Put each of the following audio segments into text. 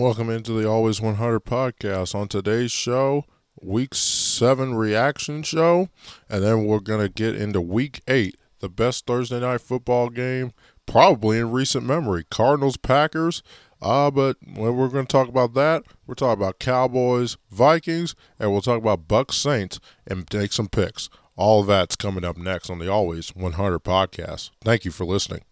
Welcome into the Always 100 podcast. On today's show, week seven reaction show, and then we're going to get into week eight, the best Thursday night football game probably in recent memory. Cardinals, Packers. Uh, but when we're going to talk about that, we're talking about Cowboys, Vikings, and we'll talk about Bucks, Saints, and take some picks. All that's coming up next on the Always 100 podcast. Thank you for listening.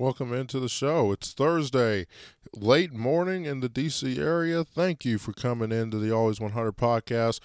Welcome into the show. It's Thursday, late morning in the DC area. Thank you for coming into the Always 100 podcast.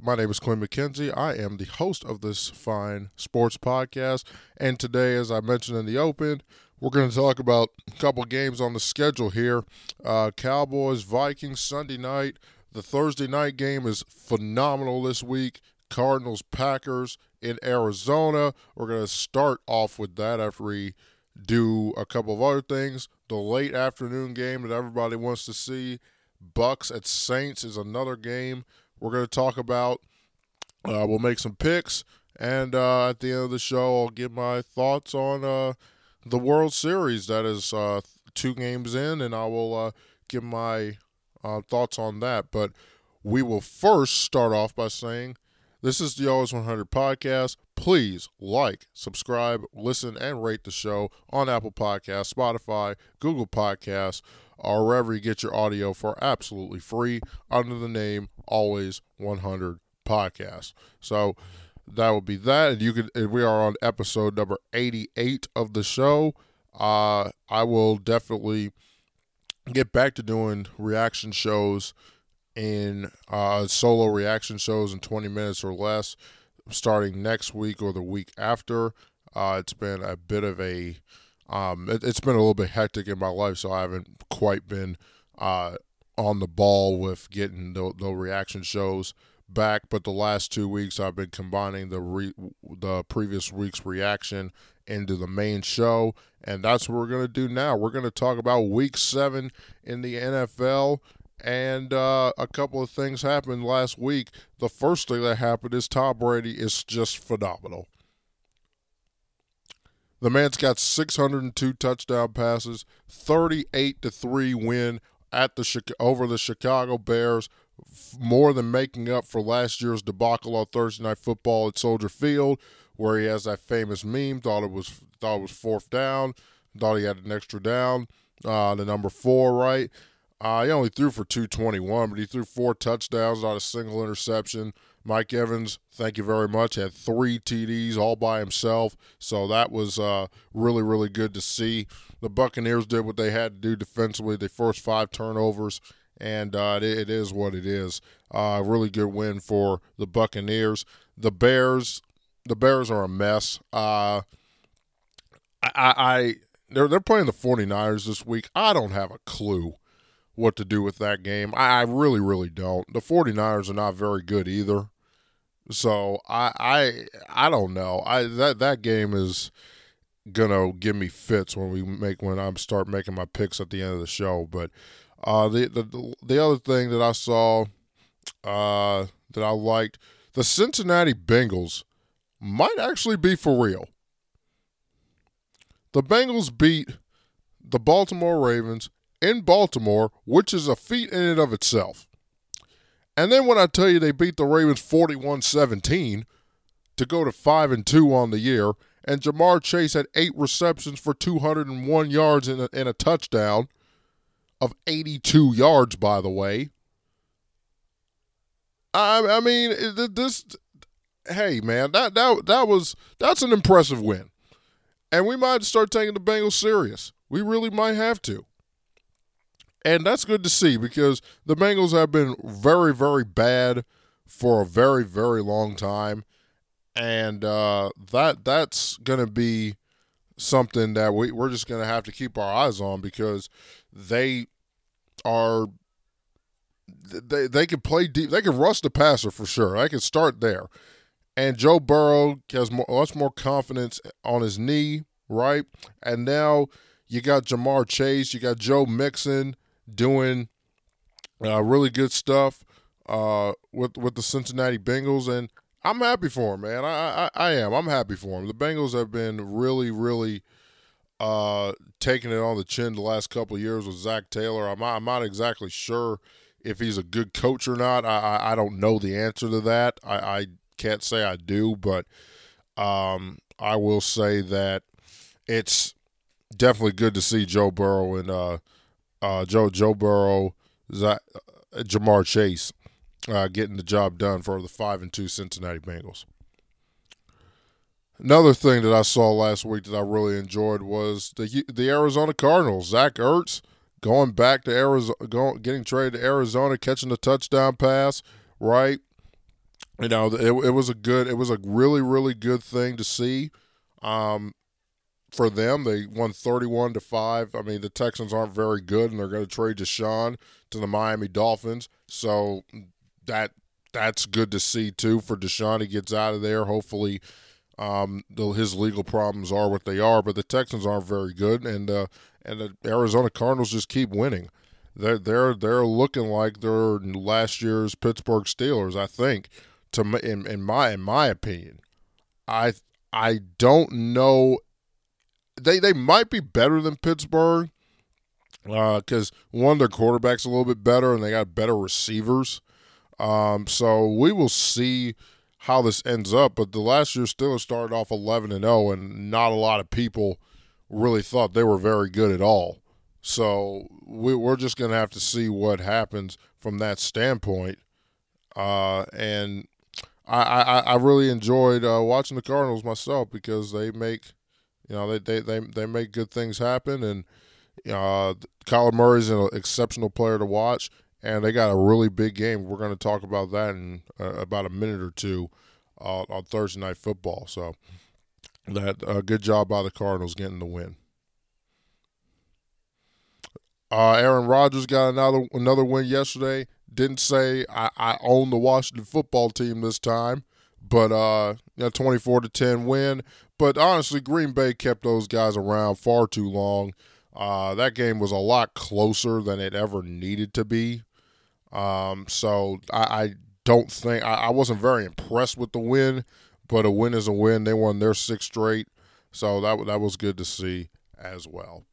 My name is Quinn McKenzie. I am the host of this fine sports podcast. And today, as I mentioned in the open, we're going to talk about a couple games on the schedule here uh, Cowboys, Vikings, Sunday night. The Thursday night game is phenomenal this week. Cardinals, Packers in Arizona. We're going to start off with that after we do a couple of other things. The late afternoon game that everybody wants to see, Bucks at Saints is another game we're going to talk about. Uh, we'll make some picks, and uh, at the end of the show, I'll give my thoughts on uh, the World Series. That is uh, two games in, and I will uh, give my uh, thoughts on that. But we will first start off by saying this is the Always 100 podcast. Please like, subscribe, listen, and rate the show on Apple Podcasts, Spotify, Google Podcasts, or wherever you get your audio for absolutely free under the name Always 100 Podcast. So that will be that. And you can. We are on episode number 88 of the show. Uh, I will definitely get back to doing reaction shows in uh, solo reaction shows in 20 minutes or less starting next week or the week after. Uh, it's been a bit of a, um, it, has been a little bit hectic in my life, so I haven't quite been uh, on the ball with getting the, the reaction shows back. But the last two weeks, I've been combining the re, the previous week's reaction into the main show, and that's what we're to do now. We're to talk about Week Seven in the NFL. And uh, a couple of things happened last week. The first thing that happened is Tom Brady is just phenomenal. The man's got 602 touchdown passes, 38 to 3 win at the over the Chicago Bears, more than making up for last year's debacle on Thursday Night Football at Soldier Field, where he has that famous meme. Thought it was thought it was fourth down, thought he had an extra down, uh, the number four right. Uh, he only threw for 221, but he threw four touchdowns, not a single interception. Mike Evans, thank you very much, had three TDs all by himself. So that was uh, really, really good to see. The Buccaneers did what they had to do defensively. They forced five turnovers, and uh, it, it is what it is. Uh, really good win for the Buccaneers. The Bears, the Bears are a mess. Uh, I, I, they're they're playing the 49ers this week. I don't have a clue what to do with that game. I, I really, really don't. The 49ers are not very good either. So I I I don't know. I that that game is gonna give me fits when we make when I start making my picks at the end of the show. But uh, the the the other thing that I saw uh, that I liked, the Cincinnati Bengals might actually be for real. The Bengals beat the Baltimore Ravens in Baltimore, which is a feat in and of itself. And then when I tell you they beat the Ravens 41 17 to go to 5 and 2 on the year, and Ja'Marr Chase had eight receptions for 201 yards and a, and a touchdown of 82 yards, by the way. I, I mean, this. Hey, man, that that that was that's an impressive win, and we might start taking the Bengals serious. We really might have to. And that's good to see because the Bengals have been very, very bad for a very, very long time. and uh, that that's going to be something that we, we're just going to have to keep our eyes on because they are they they can play deep. They can rush the passer for sure. I can start there. And Joe Burrow has more, much more confidence on his knee, right? And now you got Ja'Marr Chase, you got Joe Mixon doing uh, really good stuff uh, with with the Cincinnati Bengals, and I'm happy for him, man. I, I I am. I'm happy for him. The Bengals have been really, really uh, taking it on the chin the last couple of years with Zac Taylor. I'm I'm not exactly sure if he's a good coach or not. I I, I don't know the answer to that. I, I can't say I do, but um, I will say that it's definitely good to see Joe Burrow and uh, uh, Joe Joe Burrow, uh, Ja'Marr Chase uh, getting the job done for the five and two Cincinnati Bengals. Another thing that I saw last week that I really enjoyed was the the Arizona Cardinals. Zach Ertz going back to Arizona, going, getting traded to Arizona, catching the touchdown pass, right? You know, it, it was a good, it was a really, really good thing to see. Um, for them, they won thirty-one to five. I mean, the Texans aren't very good, and they're going to trade Deshaun to the Miami Dolphins. So that that's good to see too for Deshaun. He gets out of there. Hopefully, um, the, his legal problems are what they are, but the Texans aren't very good, and uh, and the Arizona Cardinals just keep winning. They're they're they're looking like they're last year's Pittsburgh Steelers. I think, to in, in my in my opinion, I I don't know. They they might be better than Pittsburgh because uh, one their quarterbacks a little bit better and they got better receivers. Um, so we will see how this ends up. But the last year Steelers started off 11 and 0, and not a lot of people really thought they were very good at all. So we, are just going to have to see what happens from that standpoint. Uh, and I, I, I, really enjoyed uh, watching the Cardinals myself because they make, you know, they, they, they, they make good things happen. And uh, Kyler Murray's an exceptional player to watch and they got a really big game. We're going to talk about that in uh, about a minute or two uh, on Thursday night football. So that uh, good job by the Cardinals getting the win. Uh, Aaron Rodgers got another another win yesterday. Didn't say I, I own the Washington football team this time, but uh, you know, twenty four to ten win. But honestly, Green Bay kept those guys around far too long. Uh, that game was a lot closer than it ever needed to be. Um, so I, I don't think I, I, wasn't very impressed with the win, but a win is a win. They won their sixth straight, so that that was good to see as well.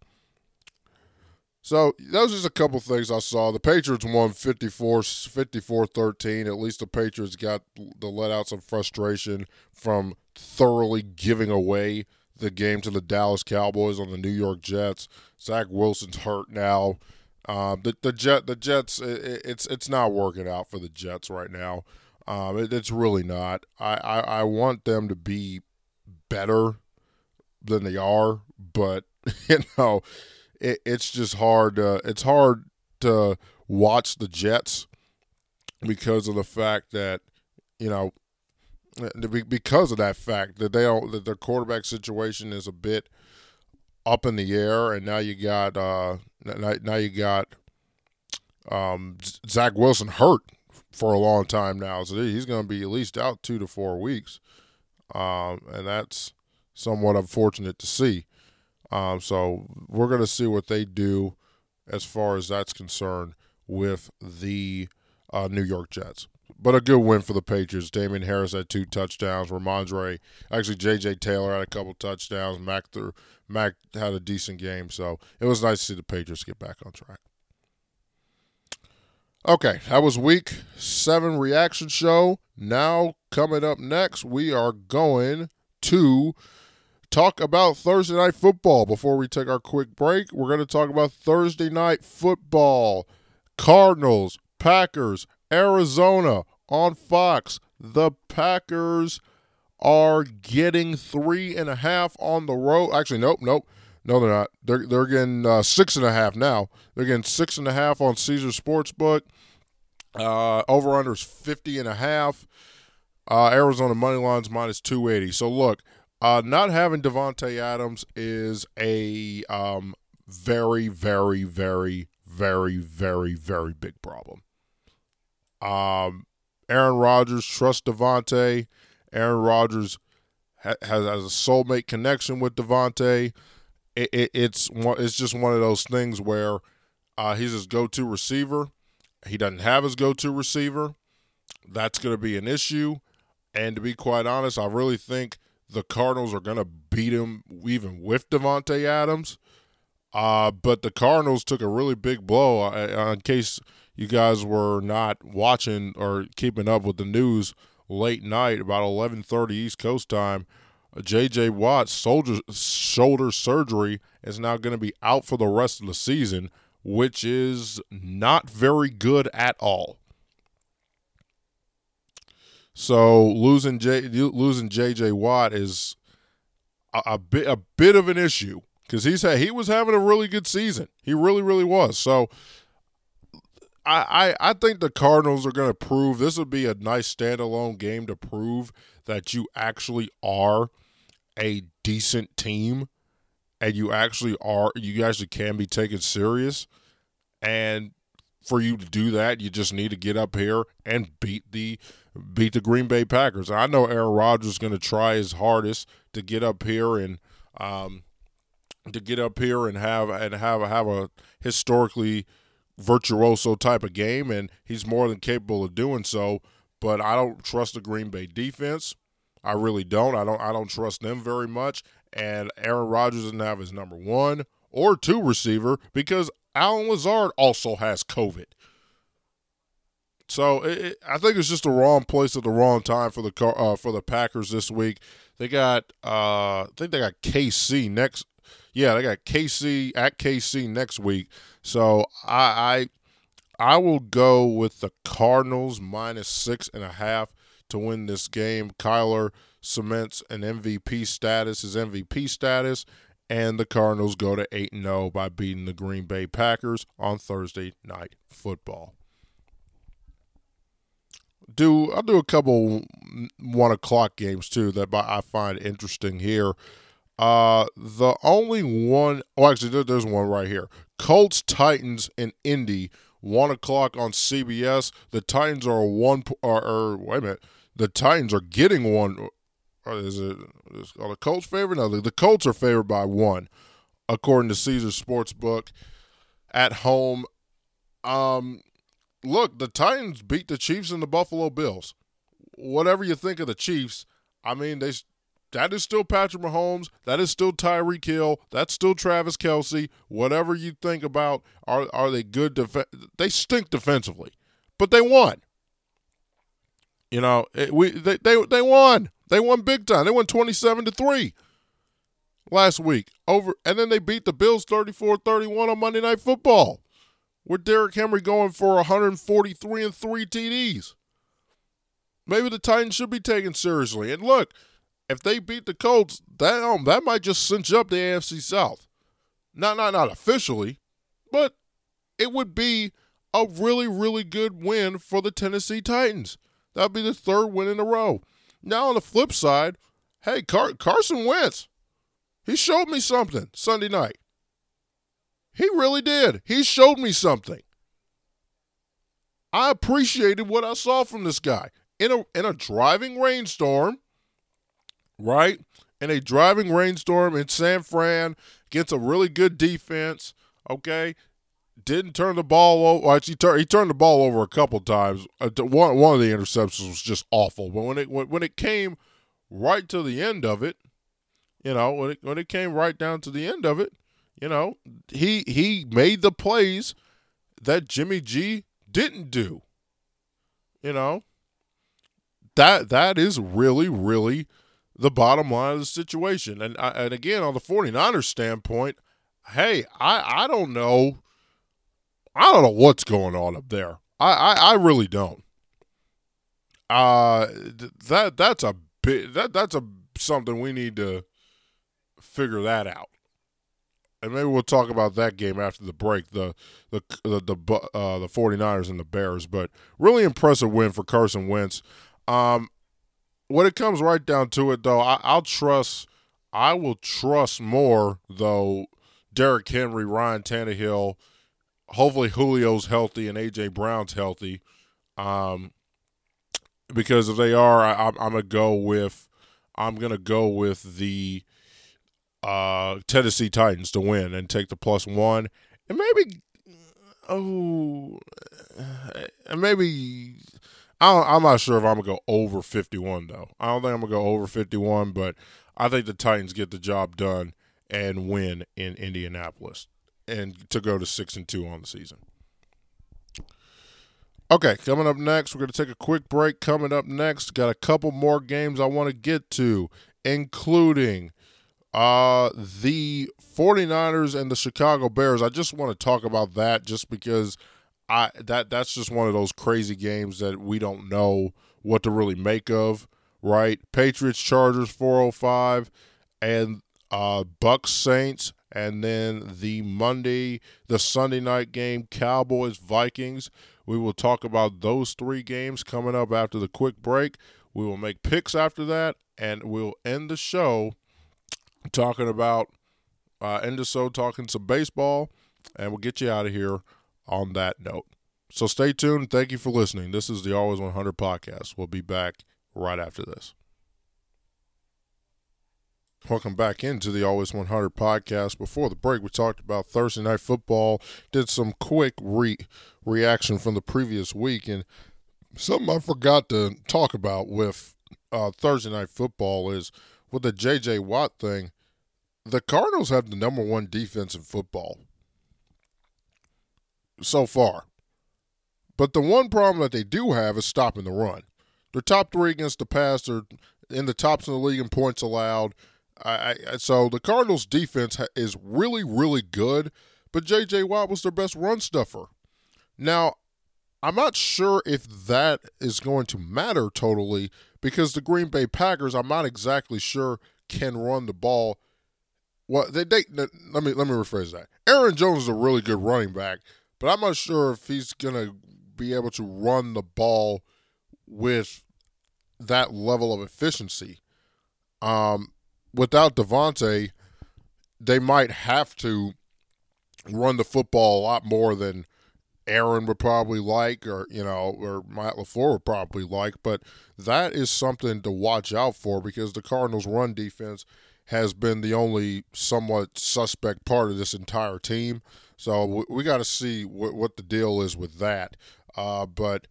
So those are just a couple things I saw. The Patriots won 54 13. At least the Patriots got to let out some frustration from thoroughly giving away the game to the Dallas Cowboys on the New York Jets. Zach Wilson's hurt now. Um, the the jet the Jets it, it's it's not working out for the Jets right now. Um, it, it's really not. I, I, I want them to be better than they are, but you know, it, it's just hard. Uh, it's hard to watch the Jets because of the fact that you know because of that fact that they don't that their quarterback situation is a bit up in the air, and now you got uh, now you got um, Zach Wilson hurt for a long time now, so he's going to be at least out two to four weeks, um, and that's somewhat unfortunate to see. Um, so we're going to see what they do as far as that's concerned with the uh, New York Jets but a good win for the Patriots. Damien Harris had two touchdowns. Rhamondre, actually J.J. Taylor had a couple touchdowns. Mac, threw, Mac had a decent game, so it was nice to see the Patriots get back on track. Okay, that was week seven reaction show. Now, coming up next, we are going to talk about Thursday night football. Before we take our quick break, we're going to talk about Thursday night football. Cardinals, Packers, Arizona on Fox. The Packers are getting three and a half on the road. Actually, nope, nope. No, they're not. They're they're getting uh, six and a half now. They're getting six and a half on Caesar Sportsbook. Uh, over under is 50 and a half. Uh, Arizona money lines minus 280. So look, uh, not having Davante Adams is a um, very, very, very, very, very, very big problem. Um, Aaron Rodgers trusts Davante. Aaron Rodgers ha- has, has a soulmate connection with Davante. It, it, it's one, it's just one of those things where uh, he's his go-to receiver. He doesn't have his go-to receiver. That's going to be an issue. And to be quite honest, I really think the Cardinals are going to beat him even with Davante Adams. Uh, but the Cardinals took a really big blow. Uh, in case you guys were not watching or keeping up with the news late night, about 11:30 East Coast time, J.J. Watt's soldier, shoulder surgery is now going to be out for the rest of the season, which is not very good at all. So losing J, losing J.J. Watt is a, a bit a bit of an issue because he's had, he was having a really good season. He really really was. So I I, think the Cardinals are going to prove this would be a nice standalone game to prove that you actually are a decent team and you actually are you actually can be taken serious and for you to do that you just need to get up here and beat the beat the Green Bay Packers. I know Aaron Rodgers is going to try his hardest to get up here and um, to get up here and have and have have a historically virtuoso type of game, and he's more than capable of doing so. But I don't trust the Green Bay defense. I really don't. I don't. I don't trust them very much. And Aaron Rodgers doesn't have his number one or two receiver because Allen Lazard also has COVID. So it, it, I think it's just the wrong place at the wrong time for the uh, for the Packers this week. They got uh, I think they got KC next. Yeah, they got KC at KC next week. So I I, I will go with the Cardinals minus six and a half to win this game. Kyler cements an MVP status, his MVP status, and the Cardinals go to 8 0 by beating the Green Bay Packers on Thursday night football. Do I'll do a couple one o'clock games too that I find interesting here. Uh, the only one, oh, actually, there's one right here. Colts Titans in Indy, one o'clock on CBS. The Titans are one, or, or wait a minute, the Titans are getting one. Is it is, are the Colts favored? No, the, Colts are favored by one, according to Caesar Sportsbook. At home, um, look, the Titans beat the Chiefs and the Buffalo Bills. Whatever you think of the Chiefs, I mean they that is still Patrick Mahomes. That is still Tyreek Hill. That's still Travis Kelce. Whatever you think about, are are they good? Def- they stink defensively, but they won. You know, it, we they, they they won. They won big time. They won 27 to 3 last week. Over and then they beat the Bills 34-31 on Monday Night Football. With Derrick Henry going for 143 and 3 TDs. Maybe the Titans should be taken seriously. And look, if they beat the Colts, that um, that might just cinch up the AFC South. Not not not officially, but it would be a really really good win for the Tennessee Titans. That'd be the third win in a row. Now on the flip side, hey Car- Carson Wentz, he showed me something Sunday night. He really did. He showed me something. I appreciated what I saw from this guy in a in a driving rainstorm, right? In a driving rainstorm in San Fran gets a really good defense. Okay, didn't turn the ball over. Actually, he turned the ball over a couple times. Uh, one one of the interceptions was just awful. But when it when it came right to the end of it, you know, when it when it came right down to the end of it, you know, he he made the plays that Jimmy G didn't do. You know, that that is really really the bottom line of the situation. And and again, on the 49ers standpoint, hey, I I don't know I don't know what's going on up there. I, I, I really don't. Uh, that that's a bit that that's a something we need to figure that out. And maybe we'll talk about that game after the break, the the the the, uh, the 49ers and the Bears. But really impressive win for Carson Wentz. Um, when it comes right down to it, though, I, I'll trust. I will trust more though. Derrick Henry, Ryan Tannehill, hopefully Julio's healthy and AJ Brown's healthy. Um, because if they are, I, am gonna go with I'm gonna go with the uh, Tennessee Titans to win and take the plus one, and maybe oh, and maybe I am not sure if I'm gonna go over 51 though. I don't think I'm gonna go over 51, but I think the Titans get the job done and win in Indianapolis and to go to six and two on the season. Okay, coming up next, we're going to take a quick break. Coming up next, got a couple more games I want to get to, including uh, the 49ers and the Chicago Bears. I just want to talk about that just because I that that's just one of those crazy games that we don't know what to really make of, right? Patriots Chargers 405 and uh Bucks Saints and then the Monday, the Sunday night game Cowboys Vikings. We will talk about those three games coming up after the quick break. We will make picks after that, and we'll end the show talking about uh, end the show talking some baseball, and we'll get you out of here on that note. So stay tuned. Thank you for listening. This is the Always 100 podcast. We'll be back right after this. Welcome back into the Always 100 podcast. Before the break, we talked about Thursday night football, did some quick re- reaction from the previous week, and something I forgot to talk about with uh, Thursday night football is with the J.J. Watt thing. The Cardinals have the number one defense in football so far. But the one problem that they do have is stopping the run. They're top three against the pass. They're in the tops in the league in points allowed. I, I, so the Cardinals' defense is really, really good, but J.J. Watt was their best run stuffer. Now, I'm not sure if that is going to matter totally because the Green Bay Packers, I'm not exactly sure, can run the ball. Well, they, they let me let me rephrase that. Aaron Jones is a really good running back, but I'm not sure if he's gonna be able to run the ball with that level of efficiency. Um, without Davante, they might have to run the football a lot more than Aaron would probably like, or you know, or Matt LaFleur would probably like. But that is something to watch out for because the Cardinals' run defense has been the only somewhat suspect part of this entire team. So we, we got to see what, what the deal is with that. Uh, but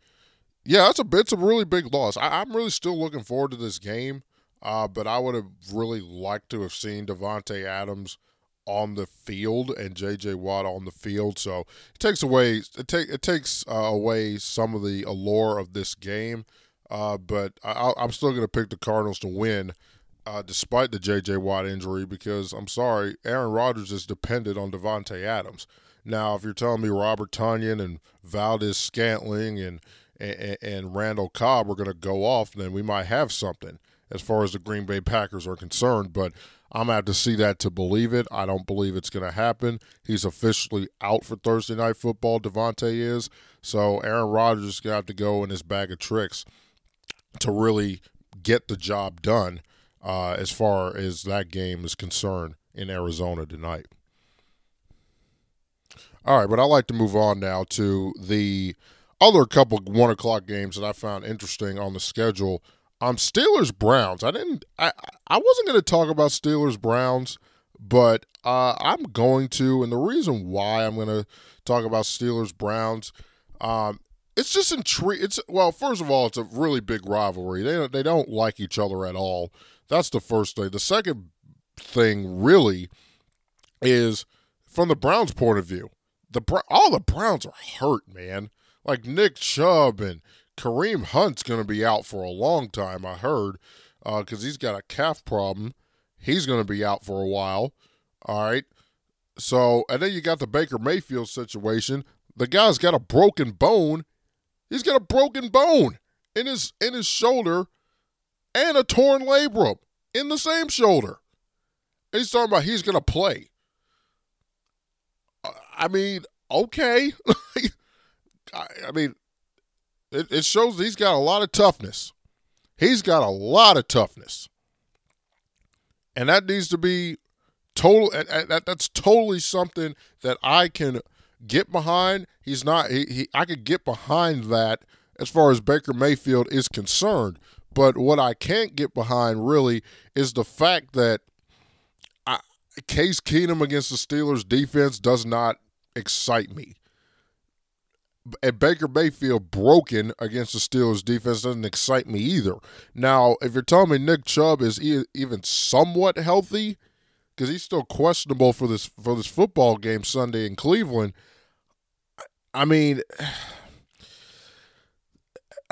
yeah, that's a bit. it's a really big loss. I, I'm really still looking forward to this game. Uh, but I would have really liked to have seen Davante Adams on the field and J.J. Watt on the field. So it takes away it take it takes uh, away some of the allure of this game. Uh, but I, am still going to pick the Cardinals to win, uh, despite the J.J. Watt injury, because I'm sorry, Aaron Rodgers is dependent on Davante Adams. Now, if you're telling me Robert Tonyan and Valdes-Scantling and and, and Randall Cobb are going to go off, then we might have something as far as the Green Bay Packers are concerned. But I'm going to have to see that to believe it. I don't believe it's going to happen. He's officially out for Thursday Night Football, Davante is. So Aaron Rodgers is going to have to go in his bag of tricks to really get the job done uh, as far as that game is concerned in Arizona tonight. All right, but I'd like to move on now to the other couple one o'clock games that I found interesting on the schedule um, Steelers Browns. I didn't. I I wasn't going to talk about Steelers Browns, but uh, I'm going to, and the reason why I'm going to talk about Steelers Browns, um, it's just intriguing. It's well, first of all, it's a really big rivalry. They they don't like each other at all. That's the first thing. The second thing really is from the Browns' point of view. The all the Browns are hurt, man. Like Nick Chubb and Kareem Hunt's going to be out for a long time, I heard, because uh, he's got a calf problem. He's going to be out for a while. All right. So, and then you got the Baker Mayfield situation. The guy's got a broken bone. He's got a broken bone in his in his shoulder and a torn labrum in the same shoulder. And he's talking about he's going to play. I mean, okay. I mean, it, it shows he's got a lot of toughness. He's got a lot of toughness. And that needs to be total that's totally something that I can get behind. He's not he, he I could get behind that as far as Baker Mayfield is concerned. But what I can't get behind really is the fact that I, Case Keenum against the Steelers defense does not excite me. And Baker Mayfield broken against the Steelers defense doesn't excite me either. Now, if you're telling me Nick Chubb is e- even somewhat healthy, because he's still questionable for this for this football game Sunday in Cleveland. I mean,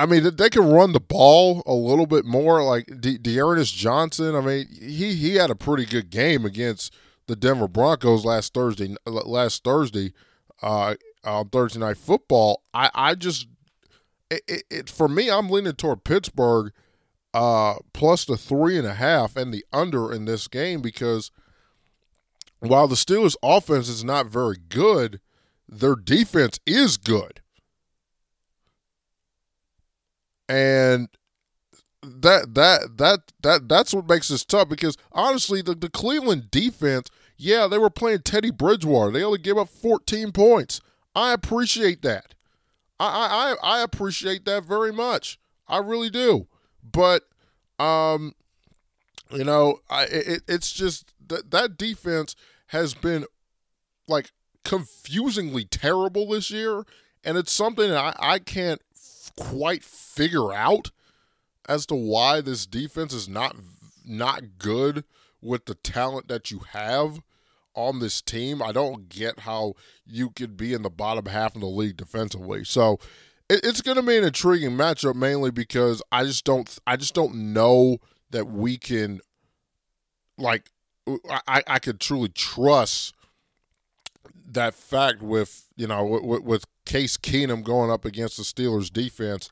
I mean, they can run the ball a little bit more. Like De- Johnson, I mean, he he had a pretty good game against the Denver Broncos last Thursday. Last Thursday, uh, on Thursday Night Football. I I just it, it, it for me, I'm leaning toward Pittsburgh uh, plus the three and a half and the under in this game because while the Steelers' offense is not very good, their defense is good. And that that that that that's what makes this tough because honestly the, the Cleveland defense, yeah, they were playing Teddy Bridgewater. They only gave up 14 points. I appreciate that. I I I appreciate that very much. I really do. But um you know, I it, it's just that that defense has been like confusingly terrible this year, and it's something that I, I can't quite figure out as to why this defense is not not good with the talent that you have on this team. I don't get how you could be in the bottom half of the league defensively. So it, it's going to be an intriguing matchup, mainly because I just don't I just don't know that we can like I I could truly trust that fact with you know with, with Case Keenum going up against the Steelers defense.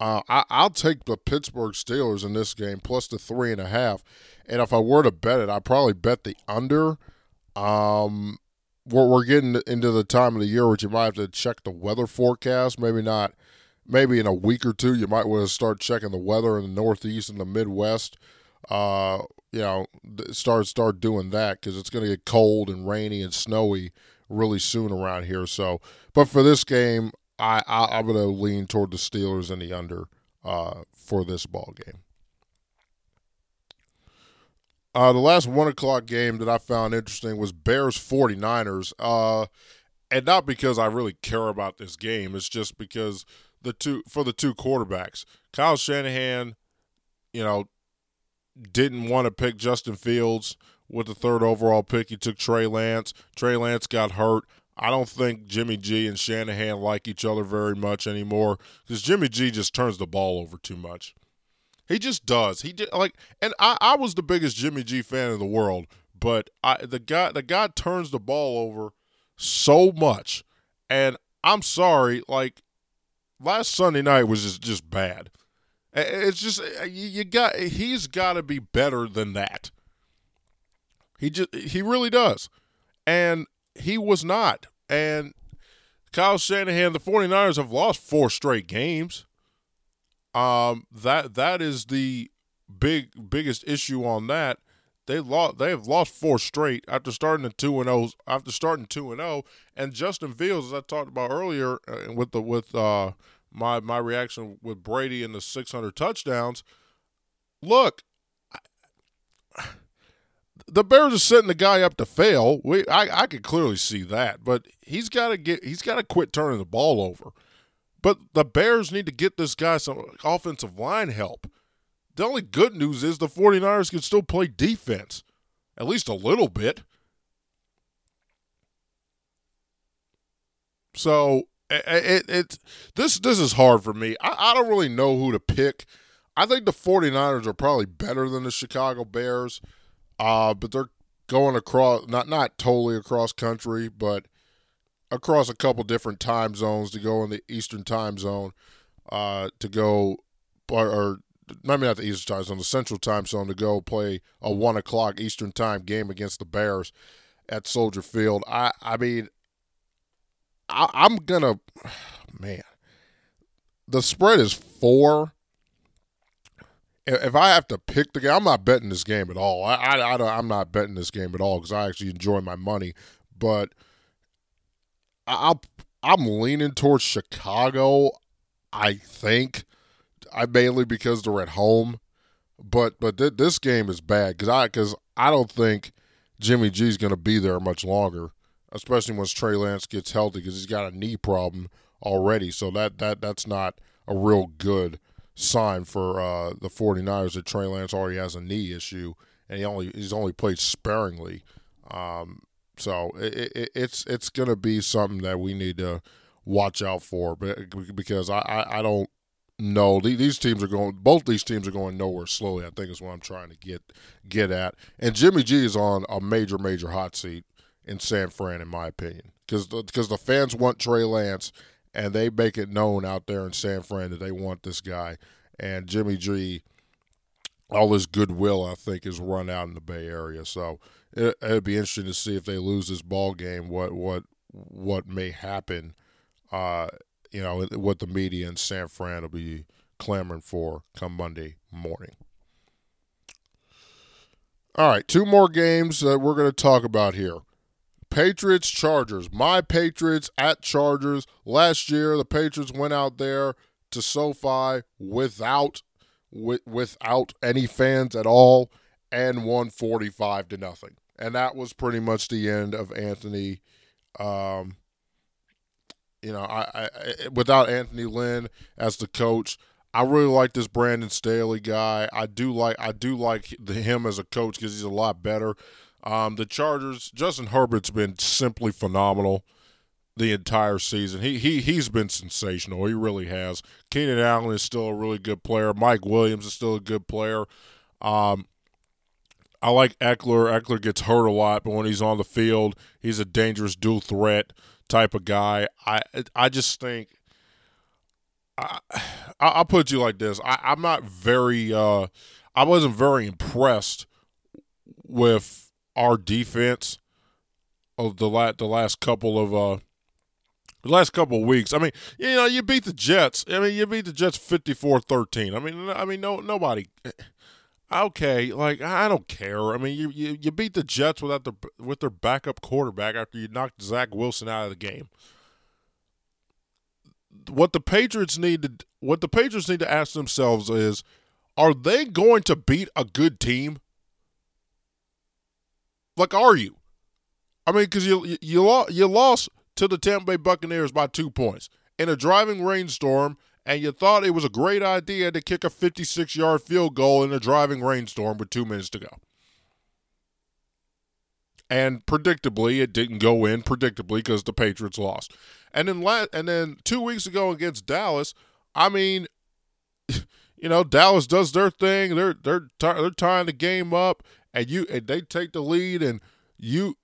Uh, I, will take the Pittsburgh Steelers in this game plus the three and a half. And if I were to bet it, I'd probably bet the under. Um, we're, we're getting into the time of the year where you might have to check the weather forecast. Maybe not. Maybe in a week or two, you might want to start checking the weather in the Northeast and the Midwest. Uh, you know, start start doing that because it's going to get cold and rainy and snowy really soon around here. So, but for this game, I, I am to lean toward the Steelers and the under uh, for this ball game. Uh, the last one o'clock game that I found interesting was Bears 49ers. Uh, and not because I really care about this game, it's just because the two for the two quarterbacks. Kyle Shanahan, you know, didn't want to pick Justin Fields with the third overall pick. He took Trey Lance. Trey Lance got hurt. I don't think Jimmy G and Shanahan like each other very much anymore because Jimmy G just turns the ball over too much. He just does. He did like, and I, I was the biggest Jimmy G fan in the world, but I the guy the guy turns the ball over so much, and I'm sorry, like last Sunday night was just just bad. It's just you got he's got to be better than that. He just he really does. And he was not. And Kyle Shanahan, the 49ers have lost four straight games. Um that that is the big biggest issue on that. They lost they have lost four straight after starting at 2 and 0 after starting 2 and 0 and Justin Fields as I talked about earlier uh, with the with uh my my reaction with Brady and the 600 touchdowns. Look, the Bears are setting the guy up to fail. We, I, I could clearly see that, but he's got to get, he's got to quit turning the ball over. But the Bears need to get this guy some offensive line help. The only good news is the 49ers can still play defense, at least a little bit. So it, it, it this this is hard for me. I, I don't really know who to pick. I think the 49ers are probably better than the Chicago Bears. Uh, but they're going across not not totally across country, but across a couple different time zones to go in the Eastern time zone, uh, to go or, or maybe not the Eastern time zone, the Central time zone to go play a one o'clock Eastern time game against the Bears at Soldier Field. I I mean, I, I'm gonna man, the spread is four. If I have to pick the game, I'm not betting this game at all. I, I, I am not betting this game at all because I actually enjoy my money. But I, I'm leaning towards Chicago. I think I mainly because they're at home, but but th- this game is bad because I because I don't think Jimmy G is going to be there much longer, especially once Trey Lance gets healthy because he's got a knee problem already. So that that that's not a real good sign for uh, the 49ers that Trey Lance already has a knee issue and he only he's only played sparingly. Um, so it, it, it's it's going to be something that we need to watch out for, because I, I, I don't know these teams are going both these teams are going nowhere slowly. I think is what I'm trying to get get at. And Jimmy G is on a major major hot seat in San Fran, in my opinion, because because the fans want Trey Lance and they make it known out there in San Fran that they want this guy. And Jimmy G, all his goodwill, I think, is run out in the Bay Area. So it, would be interesting to see if they lose this ball game, what what what may happen. Uh, you know, what the media in San Fran will be clamoring for come Monday morning. All right, two more games that we're going to talk about here. Patriots Chargers. My Patriots at Chargers. Last year the Patriots went out there to SoFi without with, without any fans at all and won 45 to nothing. And that was pretty much the end of Anthony um, you know, I, I, without Anthony Lynn as the coach, I really like this Brandon Staley guy. I do like I do like him as a coach because he's a lot better. Um, the Chargers, Justin Herbert's been simply phenomenal the entire season. He he he's been sensational. He really has. Keenan Allen is still a really good player. Mike Williams is still a good player. Um, I like Ekeler. Ekeler gets hurt a lot, but when he's on the field, he's a dangerous dual threat type of guy. I I just think I I'll put you like this. I, I'm not very uh I wasn't very impressed with our defense of the last the last couple of uh the last couple of weeks. I mean, you know, you beat the Jets. I mean, you beat the Jets 54-13. I mean, I mean no nobody okay, like I don't care. I mean, you you, you beat the Jets without the with their backup quarterback after you knocked Zach Wilson out of the game. What the Patriots need to what the Patriots need to ask themselves is, are they going to beat a good team? Like, are you? I mean, because you you you lost to the Tampa Bay Buccaneers by two points in a driving rainstorm, and you thought it was a great idea to kick a 56 yard field goal in a driving rainstorm with two minutes to go. And predictably, it didn't go in. Predictably, because the Patriots lost. And then, la- and then two weeks ago against Dallas, I mean, you know, Dallas does their thing. They're they're t- they're tying the game up and you and they take the lead and you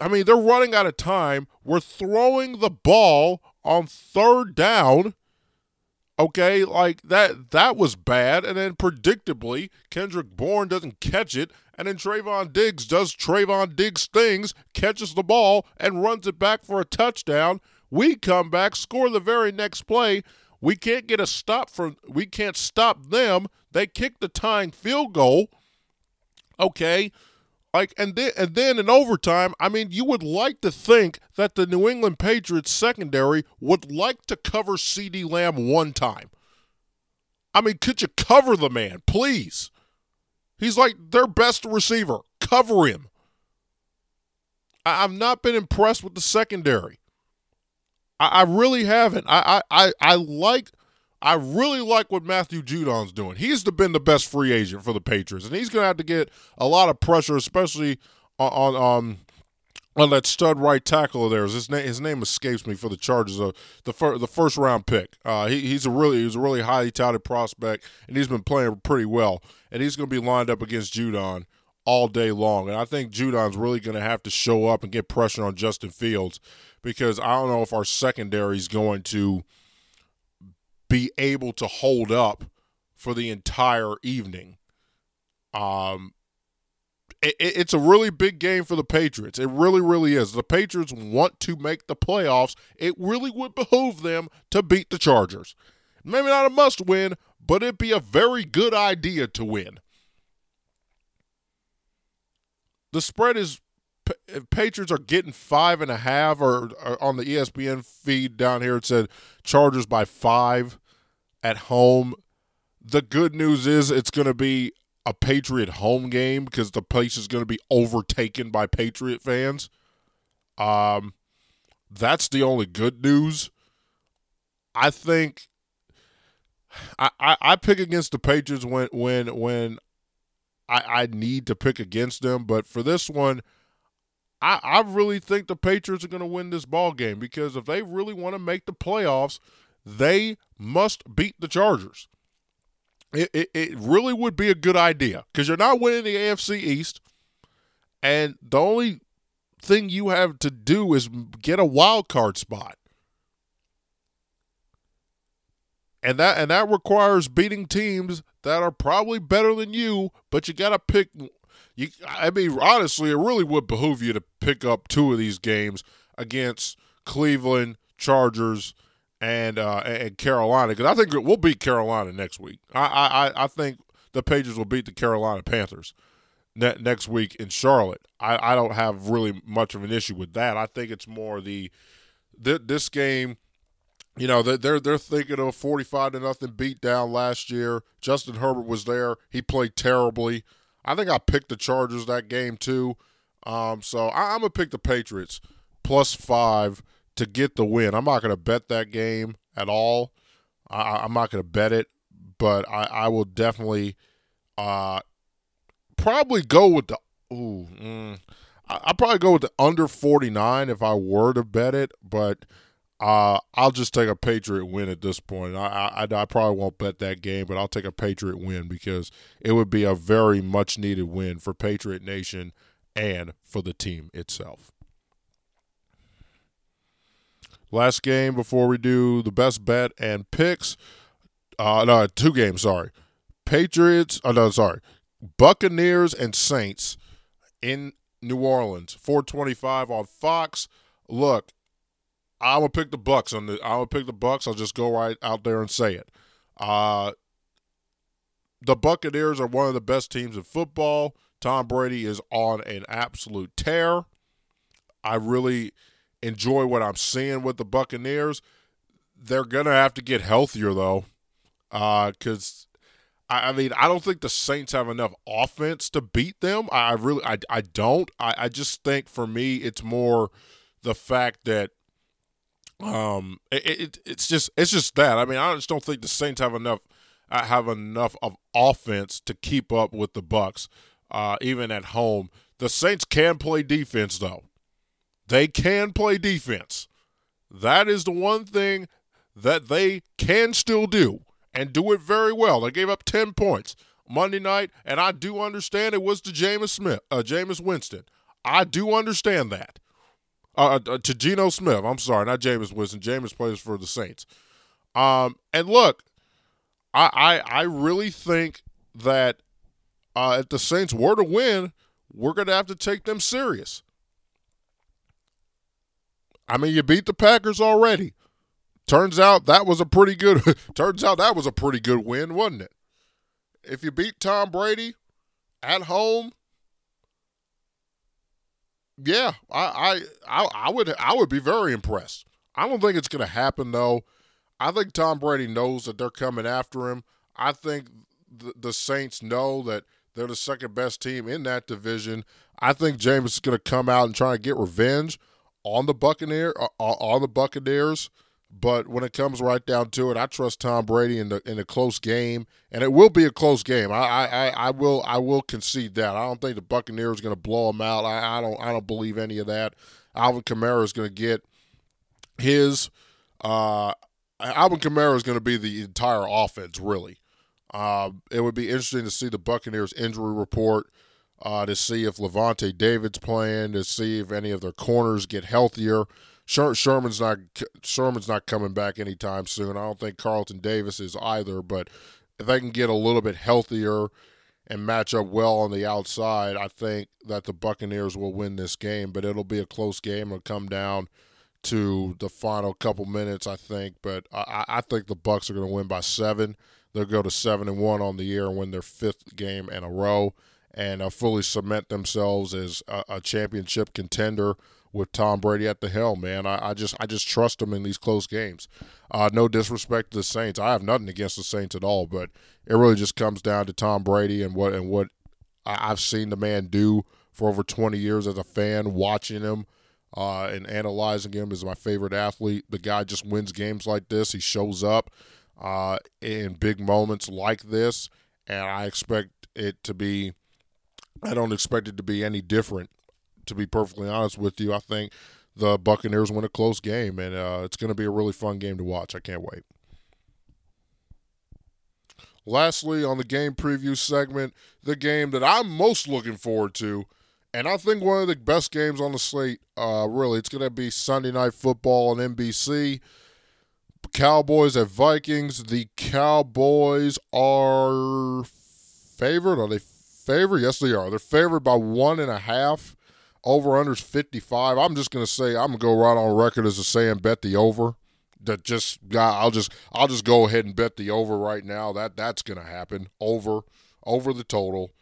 I mean they're running out of time. We're throwing the ball on third down. Okay, like that that was bad and then predictably Kendrick Bourne doesn't catch it and then Trevon Diggs does Trevon Diggs things, catches the ball and runs it back for a touchdown. We come back, score the very next play. We can't get a stop from we can't stop them. They kick the tying field goal Okay. Like and then and then in overtime, I mean, you would like to think that the New England Patriots secondary would like to cover CeeDee Lamb one time. I mean, could you cover the man, please? He's like their best receiver. Cover him. I, have not been impressed with the secondary. I, I really haven't. I, I, I, I like I really like what Matthew Judon's doing. He's been the best free agent for the Patriots, and he's going to have to get a lot of pressure, especially on, on um on that stud right tackle of theirs. His name his name escapes me for the Chargers. of the fir- the first round pick. Uh, he, he's a really he's a really highly touted prospect, and he's been playing pretty well. And he's going to be lined up against Judon all day long. And I think Judon's really going to have to show up and get pressure on Justin Fields because I don't know if our secondary is going to be able to hold up for the entire evening. Um, it, it's a really big game for the Patriots. It really, really is. The Patriots want to make the playoffs. It really would behoove them to beat the Chargers. Maybe not a must win, but it'd be a very good idea to win. The spread is Patriots are getting five and a half, or, or, on the ESPN feed down here it said Chargers by five at home. The good news is it's going to be a Patriot home game because the place is going to be overtaken by Patriot fans. Um, that's the only good news. I think I, I, I pick against the Patriots when when when I, I need to pick against them, but for this one, I, I really think the Patriots are going to win this ball game because if they really want to make the playoffs, they must beat the Chargers. It, it, it really would be a good idea because you're not winning the AFC East, and the only thing you have to do is get a wild card spot. And that and that requires beating teams that are probably better than you, but you got to pick you I mean honestly, it really would behoove you to pick up two of these games against Cleveland, Chargers, and uh, and Carolina because I think we'll beat Carolina next week. I I I think the Patriots will beat the Carolina Panthers ne- next week in Charlotte. I, I don't have really much of an issue with that. I think it's more the th- this game. You know they're they're thinking of a forty-five to nothing beatdown last year. Justin Herbert was there. He played terribly. I think I picked the Chargers that game too. Um, so I, I'm gonna pick the Patriots plus five to get the win. I'm not gonna bet that game at all. I, am not gonna bet it, but I, I will definitely uh, probably go with the. Ooh, mm, I'll probably go with the under 49 if I were to bet it, but uh, I'll just take a Patriot win at this point. I, I, I probably won't bet that game, but I'll take a Patriot win because it would be a very much needed win for Patriot Nation and for the team itself. Last game before we do the best bet and picks. Uh, no, two games. Sorry, Patriots. Oh no, sorry. Buccaneers and Saints in New Orleans. 425 on Fox. Look, I'm gonna pick the Bucks on the. I'm gonna pick the Bucks. I'll just go right out there and say it. Uh, the Buccaneers are one of the best teams in football. Tom Brady is on an absolute tear. I really enjoy what I'm seeing with the Buccaneers. They're gonna have to get healthier though, because uh, I, I mean, I don't think the Saints have enough offense to beat them. I really, I, I don't. I, I just think for me, it's more the fact that um, it, it, it's just it's just that. I mean, I just don't think the Saints have enough uh, have enough of offense to keep up with the Bucks, uh, even at home. The Saints can play defense though. They can play defense. That is the one thing that they can still do and do it very well. They gave up 10 points Monday night, and I do understand it was to Jameis Smith, uh, Jameis Winston. I do understand that. Uh, uh, to Geno Smith, I'm sorry, not Jameis Winston. Jameis plays for the Saints. Um, and look, I, I, I really think that uh, if the Saints were to win, we're going to have to take them serious. I mean, you beat the Packers already. Turns out that was a pretty good. turns out that was a pretty good win, wasn't it? If you beat Tom Brady at home, yeah, I I I, would I would be very impressed. I don't think it's going to happen though. I think Tom Brady knows that they're coming after him. I think the, the Saints know that they're the second best team in that division. I think Jameis is going to come out and try and get revenge on the Buccaneer uh, on the Buccaneers. But when it comes right down to it, I trust Tom Brady in the in a close game, and it will be a close game. I I, I will I will concede that. I don't think the Buccaneers are going to blow them out. I, I don't I don't believe any of that. Alvin Kamara is going to get his. Uh, Alvin Kamara is going to be the entire offense, really. Uh, it would be interesting to see the Buccaneers injury report, uh, to see if Lavonte David's playing, to see if any of their corners get healthier. Sher- Sherman's not Sherman's not coming back anytime soon. I don't think Carlton Davis is either. But if they can get a little bit healthier and match up well on the outside, I think that the Buccaneers will win this game. But it'll be a close game. It'll come down to the final couple minutes, I think. But I, I think the Bucks are going to win by seven. they'll go to seven and one on the year and win their fifth game in a row, and uh, fully cement themselves as a, a, championship contender with Tom Brady at the helm. Man, I, I just I just trust them in these close games. Uh, no disrespect to the Saints, I have nothing against the Saints at all, but it really just comes down to Tom Brady and what and what I've seen the man do for over 20 years as a fan, watching him uh, and analyzing him as my favorite athlete. The guy just wins games like this. He shows up uh, in big moments like this, and I expect it to be. I don't expect it to be any different. To be perfectly honest with you, I think the Buccaneers win a close game, and uh, it's going to be a really fun game to watch. I can't wait. Lastly, on the game preview segment, the game that I'm most looking forward to and I think one of the best games on the slate, uh, really, it's going to be Sunday Night Football on NBC. Cowboys at Vikings. The Cowboys are favored. Are they favored? Yes, they are. They're favored by one and a half. Over under is 55. I'm just going to say, I'm going to go right on record as a saying bet the over. That just, I'll just, I'll just go ahead and bet the over right now. That That's going to happen. Over, over the total.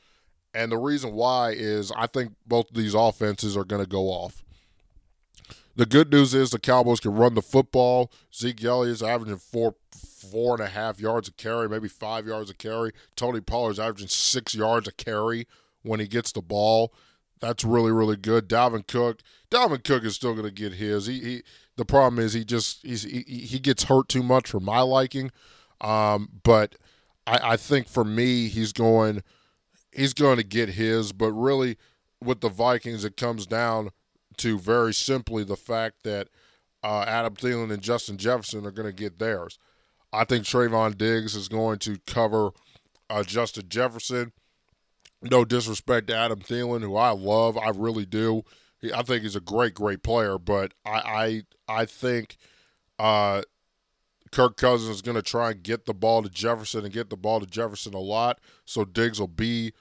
And the reason why is I think both of these offenses are going to go off. The good news is the Cowboys can run the football. Zeke Elliott is averaging four four and a half yards a carry, maybe five yards a carry. Tony Pollard's averaging six yards a carry when he gets the ball. That's really really good. Dalvin Cook, Dalvin Cook is still going to get his. He, he the problem is he just he's, he he gets hurt too much for my liking. Um, but I, I think for me he's going he's going to get his. But really, with the Vikings, it comes down to very simply the fact that uh, Adam Thielen and Justin Jefferson are going to get theirs. I think Trevon Diggs is going to cover uh, Justin Jefferson. No disrespect to Adam Thielen, who I love, I really do. He, I think he's a great, great player, but I, I, I think uh, Kirk Cousins is going to try and get the ball to Jefferson and get the ball to Jefferson a lot. So Diggs will be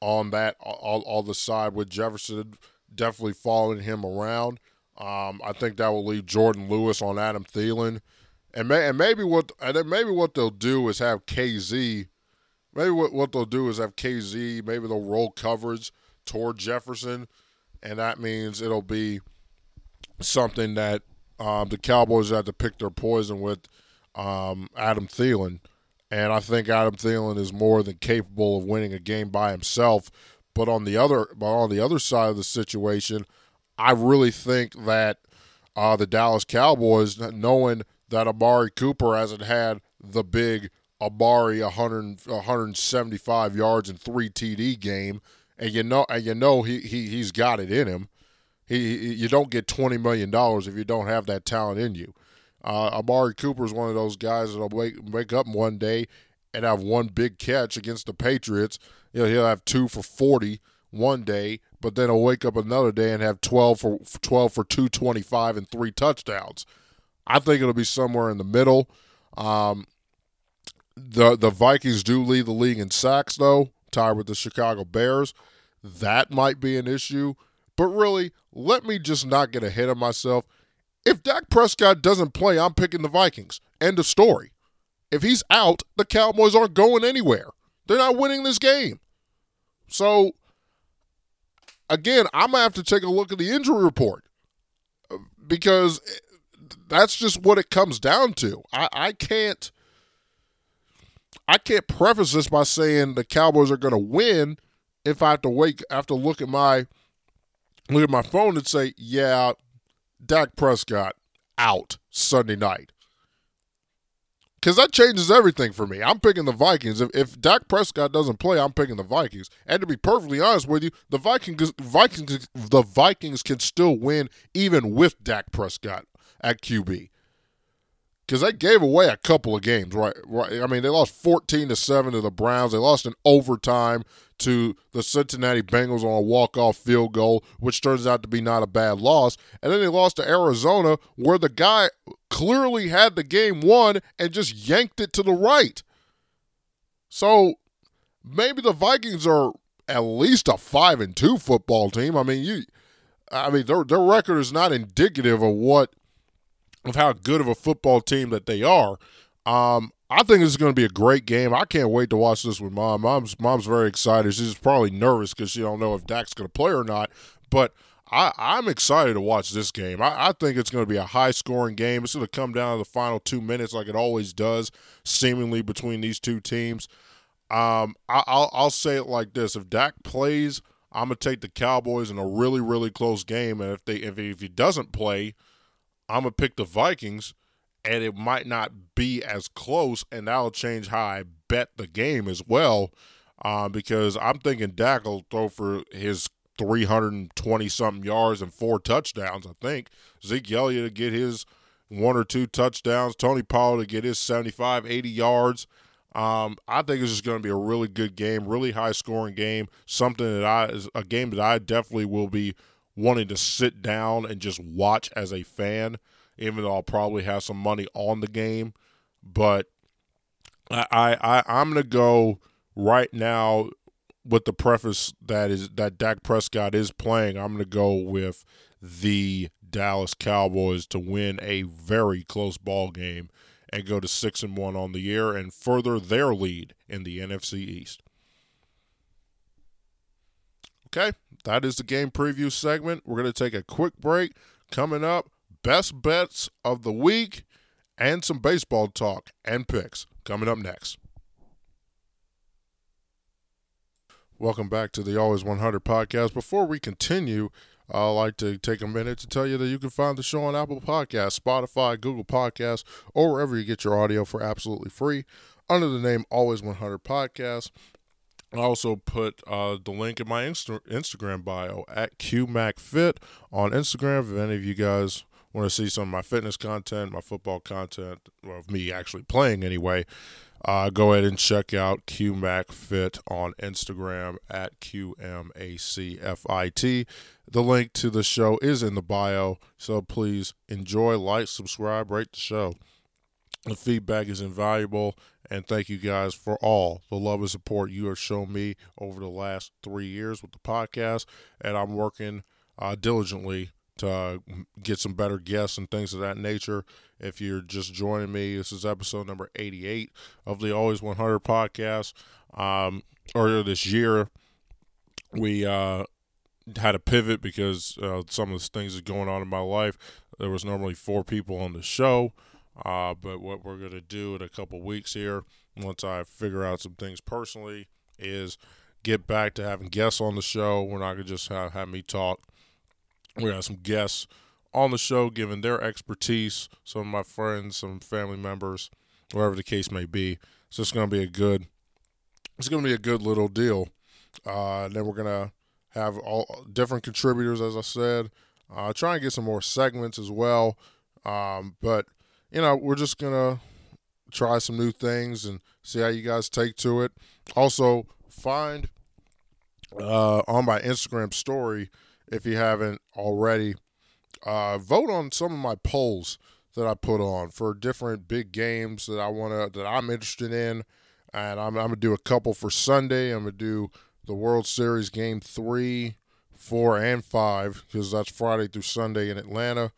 on that all, all the side with Jefferson definitely following him around. Um, I think that will leave Jourdan Lewis on Adam Thielen, and, may, and maybe what and maybe what they'll do is have KZ. Maybe what, what they'll do is have KZ. Maybe they'll roll coverage toward Jefferson, and that means it'll be something that um, the Cowboys have to pick their poison with um, Adam Thielen. And I think Adam Thielen is more than capable of winning a game by himself. But on the other, but on the other side of the situation, I really think that uh, the Dallas Cowboys, knowing that Amari Cooper hasn't had the big Amari 100, 175 yards and three TD game, and you know, and you know he, he he's got it in him. He, you don't get twenty million dollars if you don't have that talent in you. Uh, Amari Cooper is one of those guys that'll wake wake up one day and have one big catch against the Patriots. You know, he'll have two for forty one day, but then he'll wake up another day and have twelve for twelve for two twenty five and three touchdowns. I think it'll be somewhere in the middle. Um, the the Vikings do lead the league in sacks though, tied with the Chicago Bears. That might be an issue. But really, let me just not get ahead of myself. If Dak Prescott doesn't play, I'm picking the Vikings. End of story. If he's out, the Cowboys aren't going anywhere. They're not winning this game. So, again, I'm going to have to take a look at the injury report because that's just what it comes down to. I, I can't. I can't preface this by saying the Cowboys are going to win if I have to wake, I have to look at my look at my phone and say, yeah, Dak Prescott out Sunday night. Because that changes everything for me. I'm picking the Vikings. If, if Dak Prescott doesn't play, I'm picking the Vikings. And to be perfectly honest with you, the Vikings, Vikings, the Vikings can still win even with Dak Prescott at QB because they gave away a couple of games, right? Right. I mean, they lost fourteen to seven to the Browns. They lost in overtime to the Cincinnati Bengals on a walk-off field goal, which turns out to be not a bad loss. And then they lost to Arizona, where the guy clearly had the game won and just yanked it to the right. So maybe the Vikings are at least a five and two football team. I mean, you, I mean, their their record is not indicative of what of how good of a football team that they are. Um, I think it's going to be a great game. I can't wait to watch this with mom. Mom's mom's very excited. She's probably nervous because she don't know if Dak's going to play or not. But I, I'm excited to watch this game. I, I think it's going to be a high scoring game. It's going to come down to the final two minutes, like it always does, seemingly between these two teams. Um, I, I'll I'll say it like this: If Dak plays, I'm gonna take the Cowboys in a really really close game, and if they if he, if he doesn't play, I'm gonna pick the Vikings and it might not be as close, and that'll change how I bet the game as well. Uh, because I'm thinking Dak will throw for his 320 something yards and four touchdowns. I think Zeke Elliott to get his one or two touchdowns. Tony Pollard to get his 75, 80 yards. Um, I think it's just going to be a really good game, really high scoring game. Something that I is a game that I definitely will be wanting to sit down and just watch as a fan even though I'll probably have some money on the game. But I, I, I am gonna go right now with the preface that is that Dak Prescott is playing. I'm gonna go with the Dallas Cowboys to win a very close ball game and go to six and one on the year and further their lead in the NFC East. Okay, that is the game preview segment. We're going to take a quick break. Coming up, best bets of the week, and some baseball talk and picks coming up next. Welcome back to the Always 100 podcast. Before we continue, I'd like to take a minute to tell you that you can find the show on Apple Podcasts, Spotify, Google Podcasts, or wherever you get your audio for absolutely free under the name Always 100 Podcast. I also put uh, the link in my Insta- Instagram bio at QMacFit on Instagram. If any of you guys want to see some of my fitness content, my football content, well, of me actually playing anyway, uh, go ahead and check out QMacFit on Instagram at QMACFIT. The link to the show is in the bio, so please enjoy, like, subscribe, rate the show. The feedback is invaluable, and thank you guys for all the love and support you have shown me over the last three years with the podcast. And I'm working uh, diligently to uh, get some better guests and things of that nature. If you're just joining me, this is episode number 88 of the Always 100 podcast. Um, earlier this year, we uh, had a pivot because uh, some of the things that going on in my life. There was normally four people on the show, uh, but what we're going to do in a couple weeks here, once I figure out some things personally, is get back to having guests on the show. We're not going to just have, have me talk We have some guests on the show giving their expertise. Some of my friends, some family members, whatever the case may be. So it's going to be a good. It's going to be a good little deal. Uh, then we're gonna have all different contributors, as I said. Uh, try and get some more segments as well. Um, but you know, we're just gonna try some new things and see how you guys take to it. Also, find uh, on my Instagram story if you haven't already. Uh, vote on some of my polls that I put on for different big games that I want to that I'm interested in, and I'm, I'm gonna do a couple for Sunday. I'm gonna do the World Series game three, four, and five because that's Friday through Sunday in Atlanta.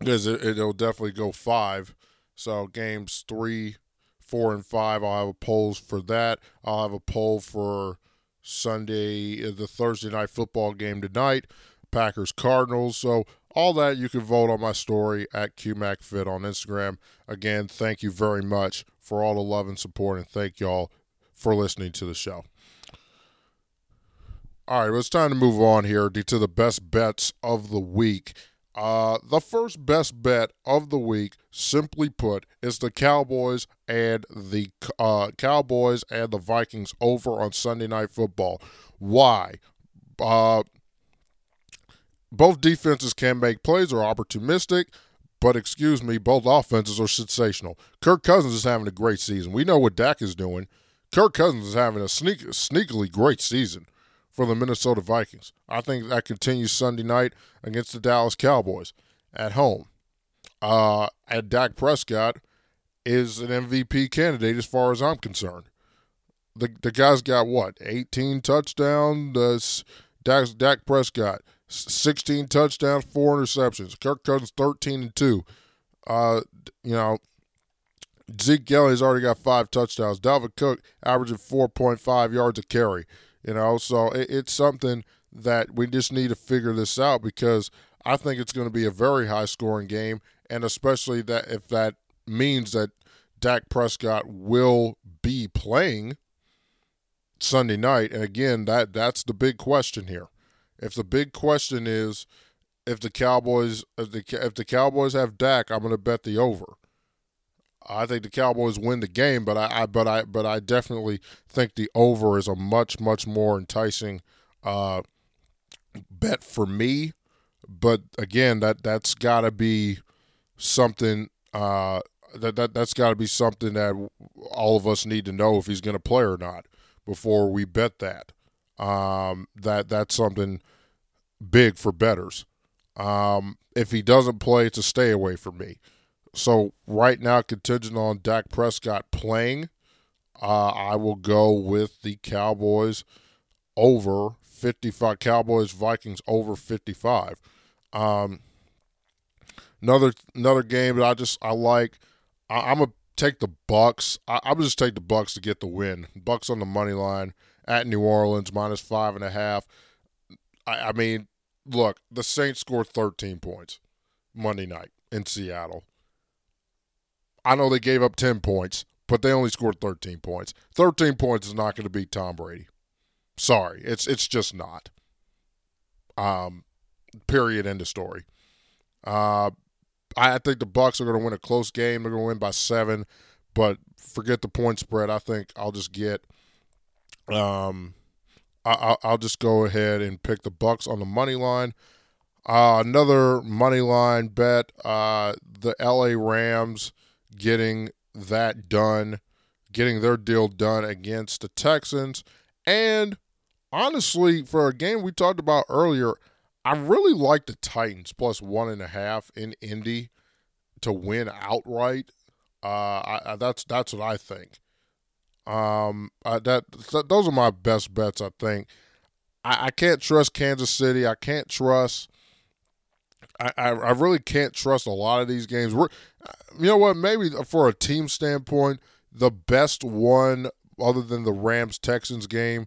Because it, it'll definitely go five. So games three, four, and five. I'll have a polls for that. I'll have a poll for Sunday, uh, the Thursday night football game tonight, Packers Cardinals. So all that you can vote on my story at QMacFit on Instagram. Again, thank you very much for all the love and support, and thank y'all for listening to the show. All right, well, it's time to move on here to the best bets of the week. Uh, the first best bet of the week, simply put, is the Cowboys and the uh, Cowboys and the Vikings over on Sunday Night Football. Why? Uh, both defenses can make plays or opportunistic, but excuse me, both offenses are sensational. Kirk Cousins is having a great season. We know what Dak is doing. Kirk Cousins is having a sneak, sneakily great season for the Minnesota Vikings. I think that continues Sunday night against the Dallas Cowboys at home. Uh, and Dak Prescott is an MVP candidate as far as I'm concerned. The the guy's got what? 18 touchdowns. Dak, Dak Prescott 16 touchdowns, four interceptions. Kirk Cousins 13 and two. Uh, you know, Zeke Elliott has already got five touchdowns. Dalvin Cook averaging 4.5 yards a carry. You know, so it, it's something that we just need to figure this out because I think it's going to be a very high scoring game, and especially that if that means that Dak Prescott will be playing Sunday night. And again, that that's the big question here. If the big question is if the Cowboys if the if the Cowboys have Dak, I'm going to bet the over. I think the Cowboys win the game, but I, I, but I but I definitely think the over is a much much more enticing uh, bet for me. But again, that that's got to be something uh, that that that's got to be something that all of us need to know if he's going to play or not before we bet that. Um, that that's something big for betters. Um, if he doesn't play, it's a stay away for me. So right now, contingent on Dak Prescott playing, uh, I will go with the Cowboys over 55. Cowboys Vikings over 55. Um, another another game that I just I like. I, am gonna take the Bucks. I, I'm just take the Bucks to get the win. Bucks on the money line at New Orleans minus five and a half. I, I mean, look, the Saints scored 13 points Monday night in Seattle. I know they gave up 10 points, but they only scored 13 points. 13 points is not going to beat Tom Brady. Sorry, it's it's just not. Um, period. End of story. Uh, I think the Bucks are going to win a close game. They're going to win by seven, but forget the point spread. I think I'll just get. Um, I, will just go ahead and pick the Bucks on the money line. Uh, another money line bet. Uh, the L.A. Rams getting that done, getting their deal done against the Texans. And honestly, for a game we talked about earlier, I really like the Titans plus one and a half in Indy to win outright. Uh, I, I, that's that's what I think. Um, uh, that, those are my best bets. I think. I, I can't trust Kansas City. I can't trust I, I, really can't trust a lot of these games. We're, you know what? Maybe for a team standpoint, the best one other than the Rams Texans game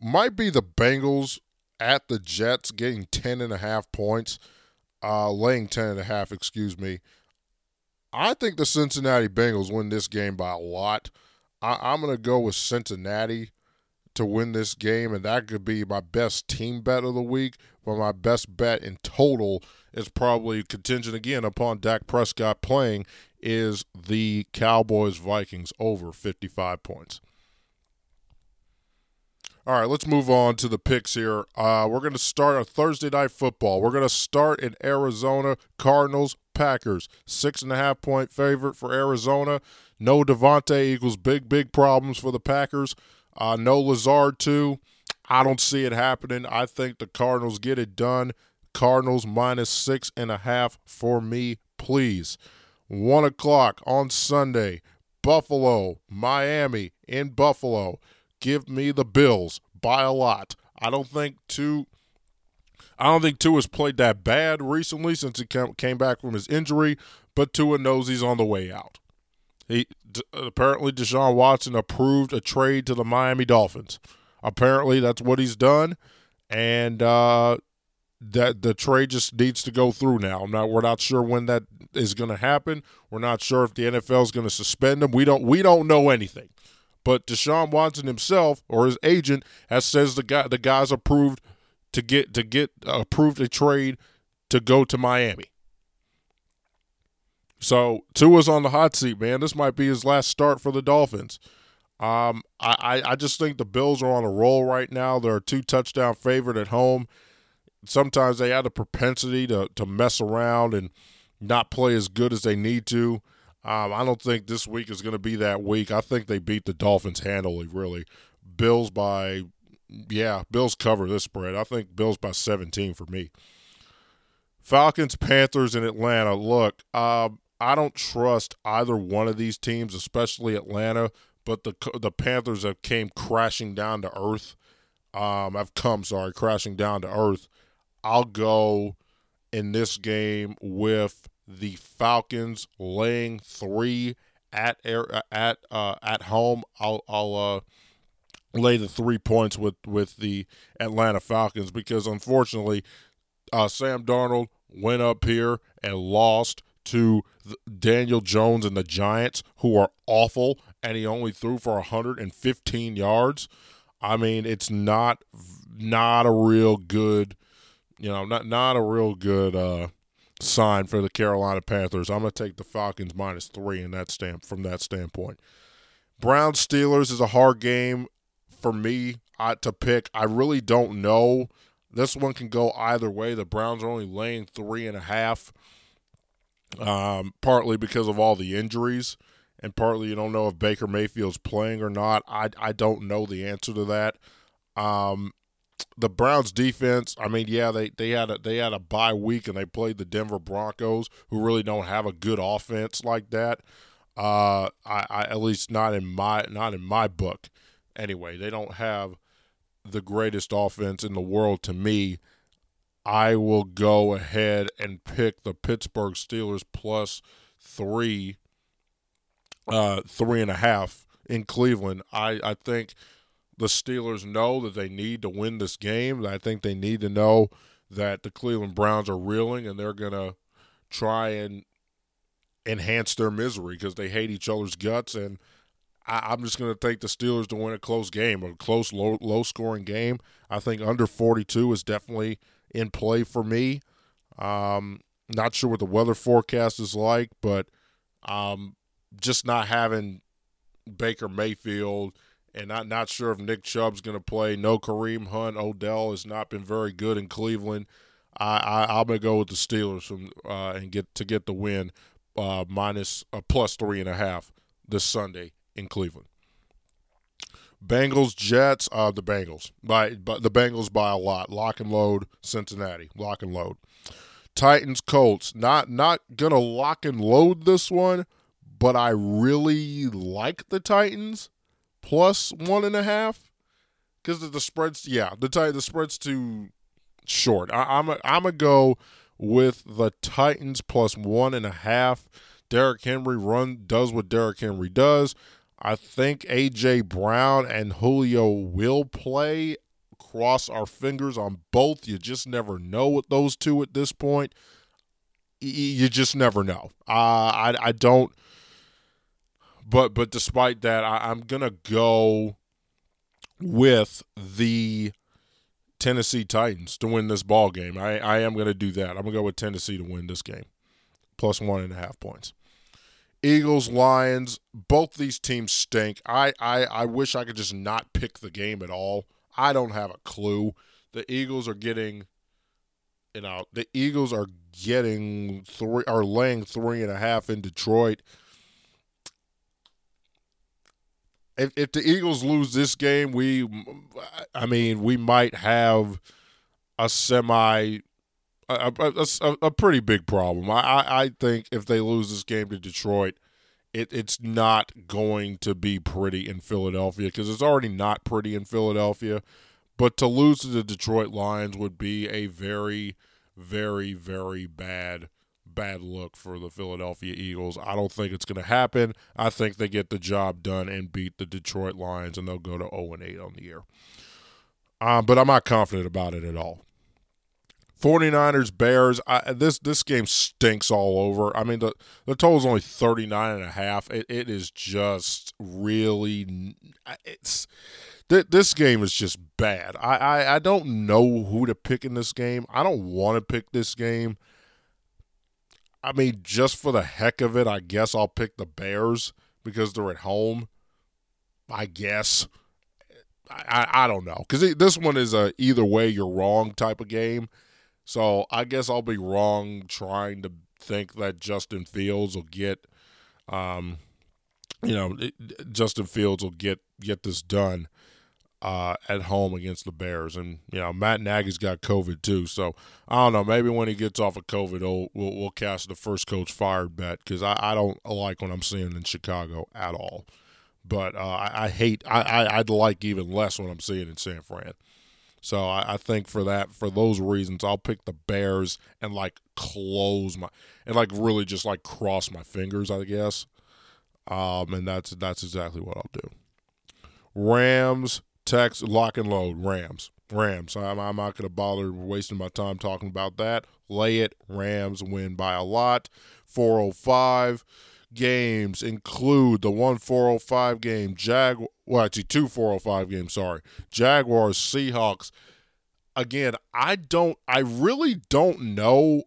might be the Bengals at the Jets getting 10 and a half points, uh, laying 10 and a half, excuse me. I think the Cincinnati Bengals win this game by a lot. I, am going to go with Cincinnati to win this game, and that could be my best team bet of the week. But my best bet in total is probably contingent again upon Dak Prescott playing is the Cowboys Vikings over 55 points. All right, let's move on to the picks here. Uh, we're going to start a Thursday night football. We're going to start in Arizona Cardinals Packers. Six and a half point favorite for Arizona. No Davante equals big, big problems for the Packers. Uh, no Lazard, too. I don't see it happening. I think the Cardinals get it done. Cardinals minus six and a half for me, please. One o'clock on Sunday. Buffalo, Miami in Buffalo. Give me the Bills by a lot. I don't think two. I don't think Tua has played that bad recently since he came back from his injury, but Tua knows he's on the way out. He apparently Deshaun Watson approved a trade to the Miami Dolphins. Apparently, that's what he's done, and uh, that the trade just needs to go through now. Now we're not sure when that is going to happen. We're not sure if the NFL is going to suspend him. We don't we don't know anything. But Deshaun Watson himself or his agent has says the guy the guy's approved to get to get uh, approved a trade to go to Miami. So Tua's on the hot seat, man. This might be his last start for the Dolphins. Um, I, I just think the Bills are on a roll right now. They're a two touchdown favorite at home. Sometimes they have a propensity to, to mess around and not play as good as they need to. Um, I don't think this week is going to be that week. I think they beat the Dolphins handily, really. Bills by, yeah, Bills cover this spread. I think Bills by 17 for me. Falcons, Panthers, in Atlanta. Look, um, I don't trust either one of these teams, especially Atlanta. But the the Panthers have came crashing down to earth. Um, have come sorry, crashing down to earth. I'll go in this game with the Falcons laying three at air uh, at uh, at home, I'll I'll uh, lay the three points with with the Atlanta Falcons because unfortunately, uh, Sam Darnold went up here and lost to Daniel Jones and the Giants, who are awful, and he only threw for 115 yards. I mean, it's not not a real good, you know, not not a real good uh, sign for the Carolina Panthers. I'm gonna take the Falcons minus three in that stamp from that standpoint. Browns Steelers is a hard game for me to pick. I really don't know. This one can go either way. The Browns are only laying three and a half, um, partly because of all the injuries, and partly you don't know if Baker Mayfield's playing or not. I I don't know the answer to that. Um, the Browns defense, I mean, yeah, they, they had a they had a bye week and they played the Denver Broncos, who really don't have a good offense like that. Uh, I, I at least not in my not in my book. Anyway, they don't have the greatest offense in the world to me. I will go ahead and pick the Pittsburgh Steelers plus three, uh, three and a half in Cleveland. I, I think the Steelers know that they need to win this game. I think they need to know that the Cleveland Browns are reeling and they're going to try and enhance their misery because they hate each other's guts. And I, am just going to take the Steelers to win a close game, a close, low, low scoring game. I think under 42 is definitely in play for me. Um, not sure what the weather forecast is like, but um, just not having Baker Mayfield – and not not sure if Nick Chubb's going to play. No Kareem Hunt. Odell has not been very good in Cleveland. I, I am gonna go with the Steelers from uh, and get to get the win, uh, minus uh, plus three and a half this Sunday in Cleveland. Bengals Jets. Uh, the Bengals by but the Bengals by a lot. Lock and load Cincinnati. Lock and load. Titans Colts. Not not gonna lock and load this one, but I really like the Titans plus one and a half because the, the spreads. Yeah, the the spreads too short. I, I'm a, I'm gonna go with the Titans plus one and a half. Derrick Henry run does what Derrick Henry does. I think AJ Brown and Julio will play. Cross our fingers on both. You just never know with those two at this point. You just never know. Uh, I I don't but but despite that, I, I'm gonna go with the Tennessee Titans to win this ball game. I, I am to do that. I'm to go with Tennessee to win this game, plus one and a half points. Eagles, Lions, both these teams stink. I, I, I wish I could just not pick the game at all. I don't have a clue. The Eagles are getting, you know, the Eagles are getting three, are laying three and a half in Detroit if, if the Eagles lose this game, we, I mean, we might have a semi, a, a, a pretty big problem. I, I think if they lose this game to Detroit, it, it's not going to be pretty in Philadelphia because it's already not pretty in Philadelphia. But to lose to the Detroit Lions would be a very, very, very bad bad look for the Philadelphia Eagles. I don't think it's going to happen. I think they get the job done and beat the Detroit Lions, and they'll go to 0 8 on the year. Um, but I'm not confident about it at all. 49ers Bears I, this this game stinks all over. I mean the the total is only 39 and a half. It, it is just really it's th- this game is just bad. I, I I don't know who to pick in this game. I don't want to pick this game. I mean, just for the heck of it, I guess I'll pick the Bears because they're at home. I guess. I, I, I don't know because this one is a either way you're wrong type of game. So I guess I'll be wrong trying to think that Justin Fields will get, um, you know, Justin Fields will get get this done uh, at home against the Bears. And, you know, Matt Nagy's got COVID too. So I don't know. Maybe when he gets off of COVID, we'll, we'll, cast the first coach fired bet because I, I don't like what I'm seeing in Chicago at all. But uh, I, I, hate, I, I, would like even less what I'm seeing in San Fran. So I, I, think for that, for those reasons, I'll pick the Bears and like close my, and like really just like cross my fingers, I guess. Um, and that's that's exactly what I'll do. Rams, Tex, lock and load. Rams, Rams. I'm, I'm not going to bother wasting my time talking about that. Lay it. Rams win by a lot. 405 games include the one 405 game Jag well actually two 405 games sorry Jaguars Seahawks again I don't I really don't know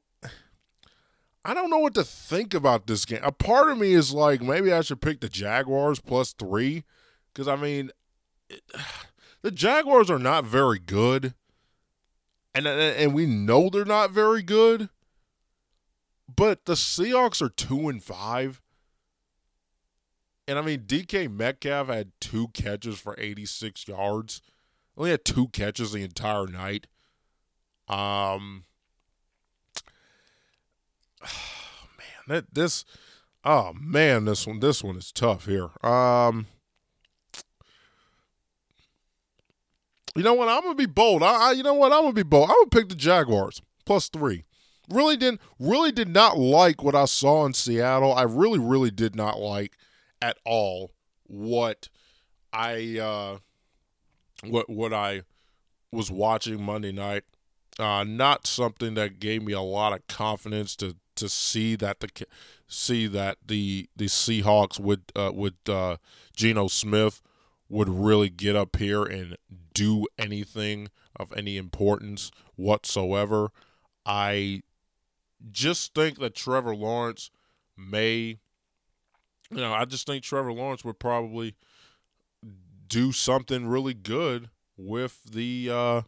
I don't know what to think about this game. A part of me is like maybe I should pick the Jaguars plus 3 cuz I mean the Jaguars are not very good. And and we know they're not very good. But the Seahawks are 2 and 5 and I mean, DK Metcalf had two catches for 86 yards. Only had two catches the entire night. Um, oh, man, that this, oh man, this one, this one is tough here. Um, you know what? I'm gonna be bold. I, I you know what? I'm gonna be bold. I'm gonna pick the Jaguars plus three. Really didn't, really did not like what I saw in Seattle. I really, really did not like at all what I uh, what what I was watching Monday night. Uh, not something that gave me a lot of confidence to to see that the see that the the Seahawks with uh, with uh, Geno Smith would really get up here and do anything of any importance whatsoever. I just think that Trevor Lawrence may you know, I just think Trevor Lawrence would probably do something really good with the uh,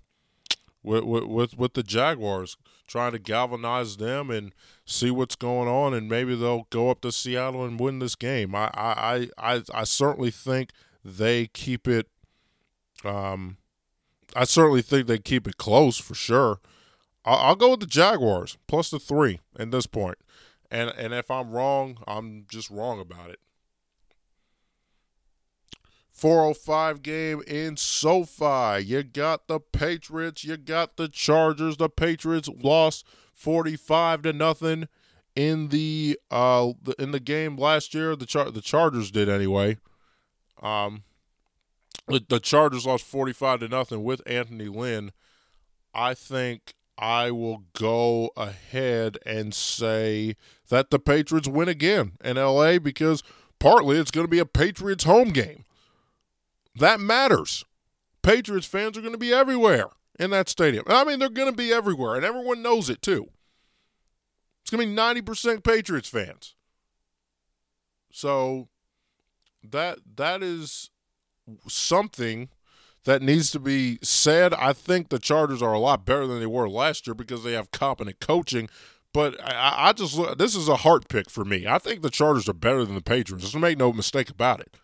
with, with with the Jaguars, trying to galvanize them and see what's going on, and maybe they'll go up to Seattle and win this game. I I I, I certainly think they keep it. Um, I certainly think they keep it close for sure. I'll, I'll go with the Jaguars plus the three at this. And and if I'm wrong, I'm just wrong about it. 405 game in SoFi. You got the Patriots, you got the Chargers. The Patriots lost 45 to nothing in the uh in the game last year. The Char- the Chargers did anyway. Um the, the Chargers lost 45 to nothing with Anthony Lynn. I think I will go ahead and say that the Patriots win again in LA because partly it's going to be a Patriots home game. That matters. Patriots fans are going to be everywhere in that stadium. I mean, they're going to be everywhere, and everyone knows it too. It's going to be 90% Patriots fans. So that that is something that needs to be said. I think the Chargers are a lot better than they were last year because they have competent coaching. But I, I just this is a heart pick for me. I think the Chargers are better than the Patriots. Just make no mistake about it.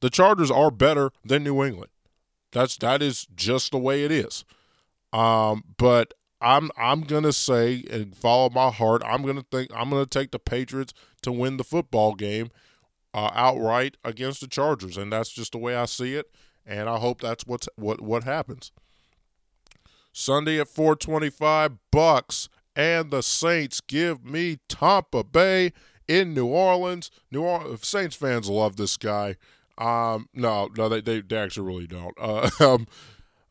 The Chargers are better than New England. That's that is just the way it is. Um, but I'm I'm gonna say and follow my heart. I'm gonna think I'm gonna take the Patriots to win the football game uh, outright against the Chargers, and that's just the way I see it and I hope that's what's what what happens. Sunday at 425 Bucks and the Saints give me Tampa Bay in New Orleans. New Orleans Saints fans love this guy. Um, no, no, they they, they actually really don't. Uh, um,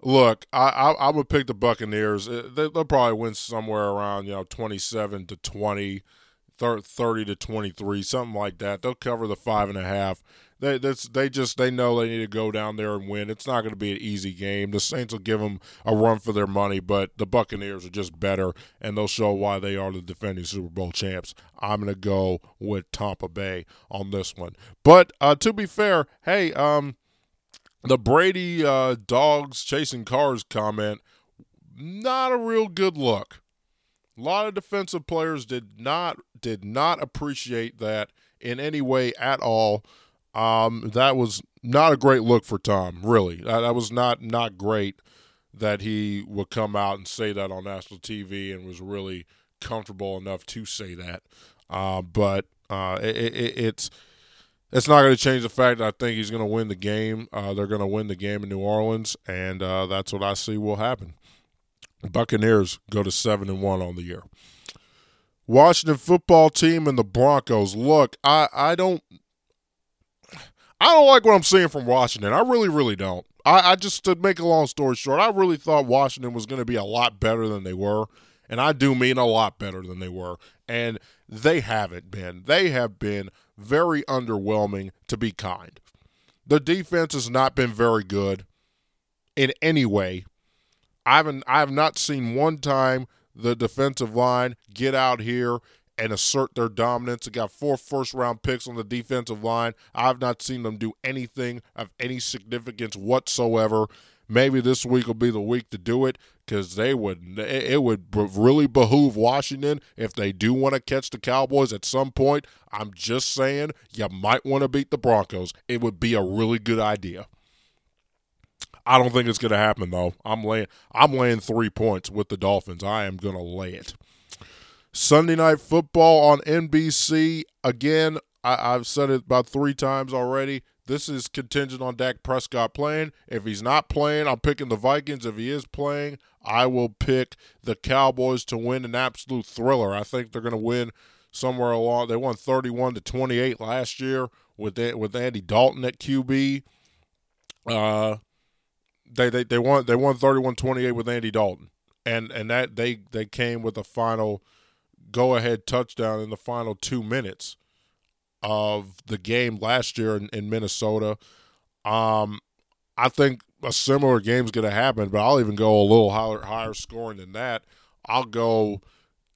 look, I, I am gonna pick the Buccaneers. They, will probably win somewhere around you know 27 to 20, 30 to 23, something like that. They'll cover the five and a half they they just they know they need to go down there and win. It's not going to be an easy game. The Saints will give them a run for their money, but the Buccaneers are just better, and they'll show why they are the defending Super Bowl champs. I'm going to go with Tampa Bay on this one. But uh, to be fair, hey, um, the Brady uh, dogs chasing cars comment, not a real good look. A lot of defensive players did not did not appreciate that in any way at all. Um, that was not a great look for Tom. Really, that, that, was not not great that he would come out and say that on national TV and was really comfortable enough to say that. Uh, but uh, it, it, it's it's not going to change the fact that I think he's going to win the game. Uh, they're going to win the game in New Orleans, and uh, that's what I see will happen. Buccaneers go to seven and one on the year. Washington football team and the Broncos. Look, I, I don't I don't like what I'm seeing from Washington. I really, really don't. I, I just to make a long story short, I really thought Washington was going to be a lot better than they were, and I do mean a lot better than they were, and they haven't been. They have been very underwhelming, to be kind. The defense has not been very good in any way. I haven't. I have not seen one time the defensive line get out here and assert their dominance. They got four first round picks on the defensive line. I've not seen them do anything of any significance whatsoever. Maybe this week will be the week to do it because they would. It would really behoove Washington if they do want to catch the Cowboys at some point. I'm just saying you might want to beat the Broncos. It would be a really good idea. I don't think it's going to happen though. I'm laying. I'm laying three points with the Dolphins. I am going to lay it. Sunday night football on NBC. Again, I, have said it about three times already. This is contingent on Dak Prescott playing. If he's not playing, I'm picking the Vikings. If he is playing, I will pick the Cowboys to win an absolute thriller. I think they're going to win somewhere along. They won 31 to 28 last year with with Andy Dalton at QB. Uh, they they they won they won 31-28 with Andy Dalton, and and that they they came with a final go ahead touchdown in the final two minutes of the game last year in, in Minnesota. Um, I think a similar game is going to happen, but I'll even go a little higher, higher scoring than that. I'll go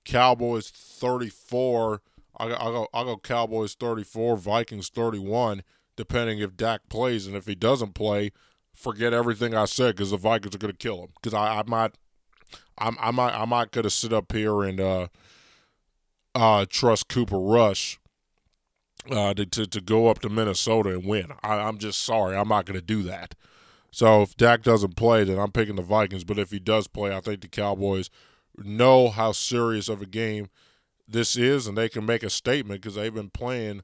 Cowboys 34. I'll, I'll, go, I'll go Cowboys 34, Vikings 31, depending if Dak plays. And if he doesn't play, forget everything I said because the Vikings are going to kill him. Because I, I might, I, I might, I might could have sit up here and uh, – uh, trust Cooper Rush uh, to, to, to go up to Minnesota and win. I, I'm just sorry, I'm not going to do that. So if Dak doesn't play, then I'm picking the Vikings. But if he does play, I think the Cowboys know how serious of a game this is, and they can make a statement because they've been playing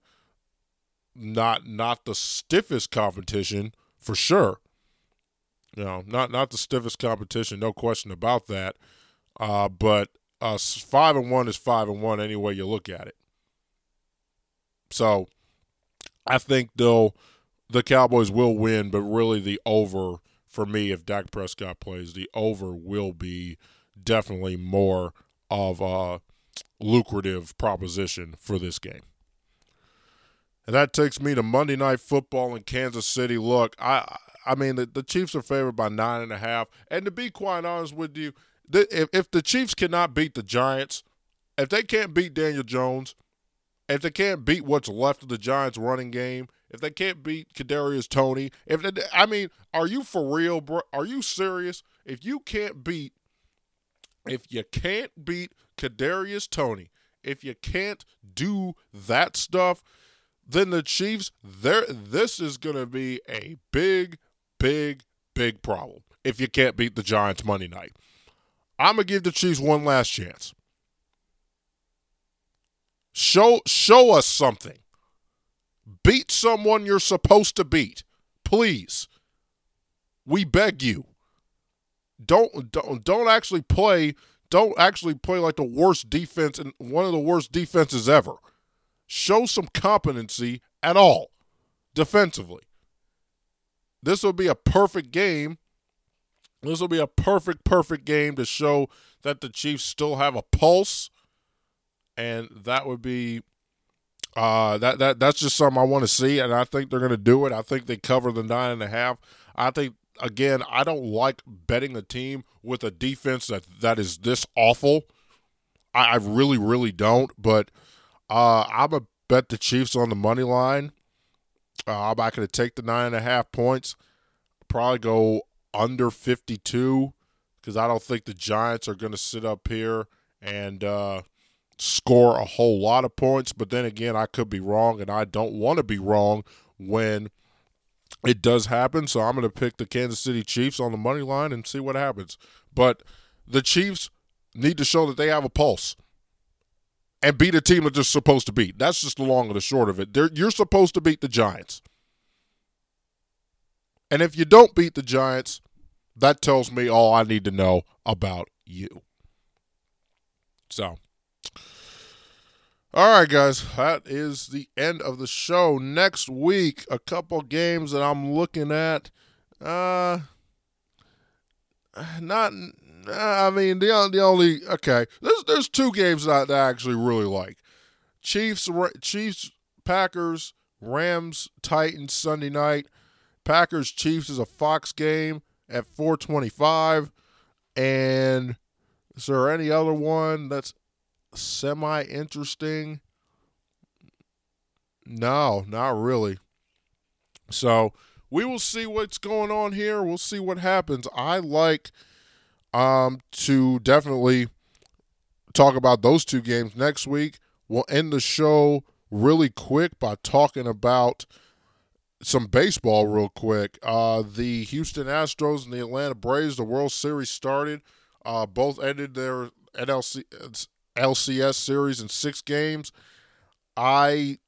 not not the stiffest competition for sure. You know, not not the stiffest competition, no question about that. Uh, but uh, five and one is five and one any way you look at it. So I think though the Cowboys will win, but really the over for me if Dak Prescott plays, the over will be definitely more of a lucrative proposition for this game. And that takes me to Monday Night Football in Kansas City. Look, I I mean the, the Chiefs are favored by nine and a half, and to be quite honest with you, if, if the Chiefs cannot beat the Giants, if they can't beat Daniel Jones, if they can't beat what's left of the Giants' running game, if they can't beat Kadarius Toney, if they, I mean, are you for real, bro? Are you serious? If you can't beat, if you can't beat Kadarius Toney, if you can't do that stuff, then the Chiefs, there, this is going to be a big, big, big problem. If you can't beat the Giants Monday night. I'm gonna give the Chiefs one last chance. Show show us something. Beat someone you're supposed to beat. Please. We beg you. Don't don't don't actually play don't actually play like the worst defense and one of the worst defenses ever. Show some competency at all defensively. This will be a perfect game this will be a perfect, perfect game to show that the Chiefs still have a pulse, and that would be uh, that that that's just something I want to see, and I think they're going to do it. I think they cover the nine and a half. I think again, I don't like betting a team with a defense that that is this awful. I, I really, really don't. But uh, I'm gonna bet the Chiefs on the money line. Uh, I'm not going to take the nine and a half points. Probably go under 52 because I don't think the Giants are going to sit up here and uh, score a whole lot of points. But then again, I could be wrong, and I don't want to be wrong when it does happen. So I'm going to pick the Kansas City Chiefs on the money line and see what happens. But the Chiefs need to show that they have a pulse and beat a team that they're supposed to beat. That's just the long and the short of it. They're, you're supposed to beat the Giants. And if you don't beat the Giants, that tells me all I need to know about you. So, All right, guys, that is the end of the show. Next week, a couple games that I'm looking at. Uh, not. I mean, the the only okay. There's there's two games that, I actually really like. Chiefs Chiefs Packers Rams Titans Sunday night. Packers Chiefs is a Fox game at 425. And is there any other one that's semi interesting? No, not really. So we will see what's going on here. We'll see what happens. I like um, to definitely talk about those two games next week. We'll end the show really quick by talking about some baseball real quick. Uh, the Houston Astros and the Atlanta Braves, the World Series started. Uh, both ended their NLC, LCS series in six games. I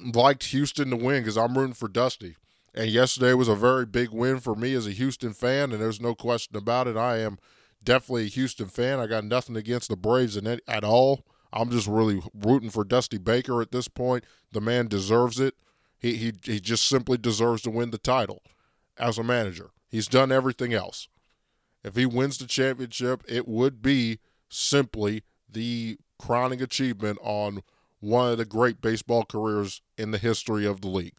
liked Houston to win because I'm rooting for Dusty. And yesterday was a very big win for me as a Houston fan, and there's no question about it. I am definitely a Houston fan. I got nothing against the Braves in it, at all. I'm just really rooting for Dusty Baker at this point. The man deserves it. He he he just simply deserves to win the title as a manager. He's done everything else. If he wins the championship, it would be simply the crowning achievement on one of the great baseball careers in the history of the league.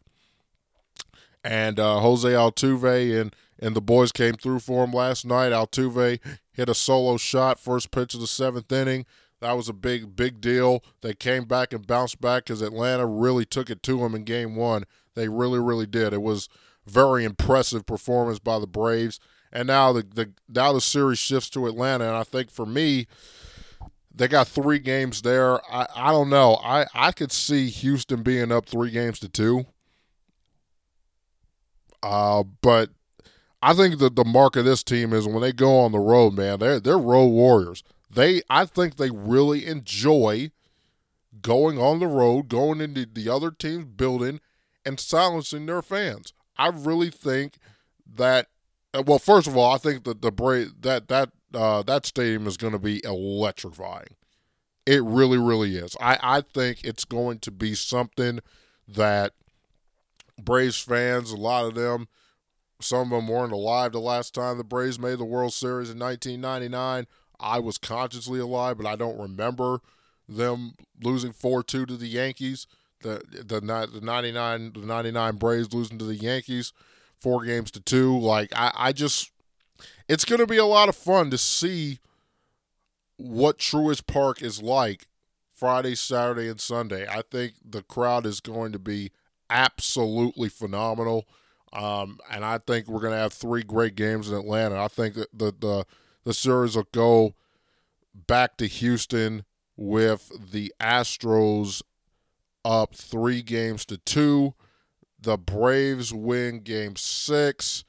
And uh, Jose Altuve and and the boys came through for him last night. Altuve hit a solo shot, first pitch of the seventh inning. That was a big, big deal. They came back and bounced back because Atlanta really took it to them in game one. They really, really did. It was very impressive performance by the Braves. And now the, the now the series shifts to Atlanta. And I think for me, they got three games there. I, I don't know. I, I could see Houston being up three games to two. Uh, but I think that the mark of this team is when they go on the road, man, they're they're road warriors they I think they really enjoy going on the road, going into the other team's building and silencing their fans. I really think that uh, well, first of all, I think that the Bra- that that uh, that stadium is going to be electrifying. It really, really is. I, I think it's going to be something that Braves fans, a lot of them, some of them weren't alive the last time the Braves made the World Series in 1999. I was consciously alive, but I don't remember them losing four two to the Yankees. The the the ninety nine the ninety nine Braves losing to the Yankees four games to two. Like I, I just it's gonna be a lot of fun to see what Truist Park is like Friday, Saturday, and Sunday. I think the crowd is going to be absolutely phenomenal. Um, and I think we're going to have three great games in Atlanta. I think that the, the the series will go back to Houston with the Astros up three games to two. The Braves win game six,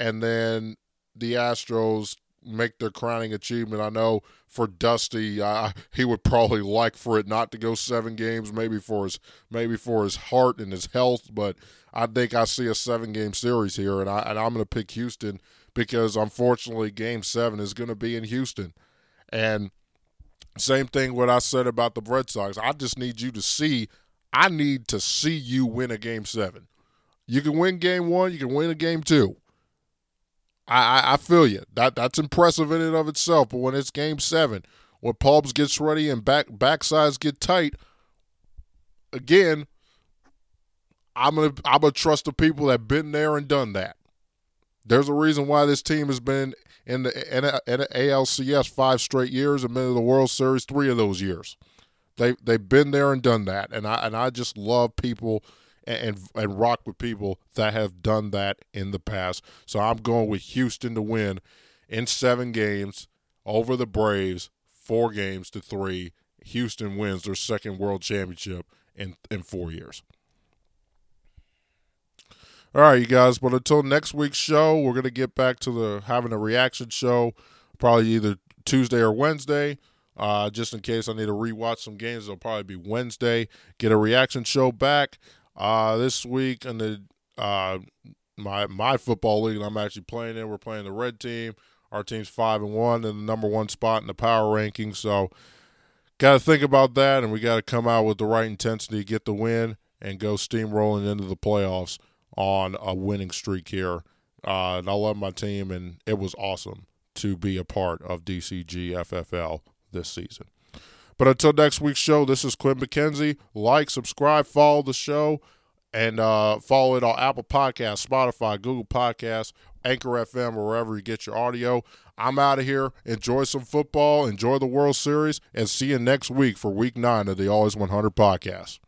and then the Astros make their crowning achievement. I know for Dusty, uh, he would probably like for it not to go seven games, maybe for his maybe for his heart and his health. But I think I see a seven game series here, and I and I'm going to pick Houston because unfortunately, Game Seven is going to be in Houston, and same thing what I said about the Red Sox. I just need you to see. I need to see you win a Game Seven. You can win Game One. You can win a Game Two. I, I, feel you. That that's impressive in and of itself. But when it's Game Seven, when pulps gets ready and back backsides get tight, again, I'm gonna I'm gonna trust the people that been there and done that. There's a reason why this team has been in the, in the ALCS five straight years and been in the World Series three of those years. They they've been there and done that, and I and I just love people and and rock with people that have done that in the past. So I'm going with Houston to win in seven games over the Braves, four games to three. Houston wins their second World Championship in in four years. All right, you guys. But until next week's show, we're gonna get back to the having a reaction show, probably either Tuesday or Wednesday. Uh, just in case I need to rewatch some games, it'll probably be Wednesday. Get a reaction show back uh, this week in the uh, my my football league. I'm actually playing in. We're playing the red team. Our team's five and one in the number one spot in the power rankings. So got to think about that, and we got to come out with the right intensity, get the win, and go steamrolling into the playoffs on a winning streak here. Uh, and I love my team, and it was awesome to be a part of DCG FFL this season. But until next week's show, this is Quinn McKenzie. Like, subscribe, follow the show, and uh, follow it on Apple Podcasts, Spotify, Google Podcasts, Anchor FM, or wherever you get your audio. I'm out of here. Enjoy some football, enjoy the World Series, and see you next week for week nine of the Always 100 podcast.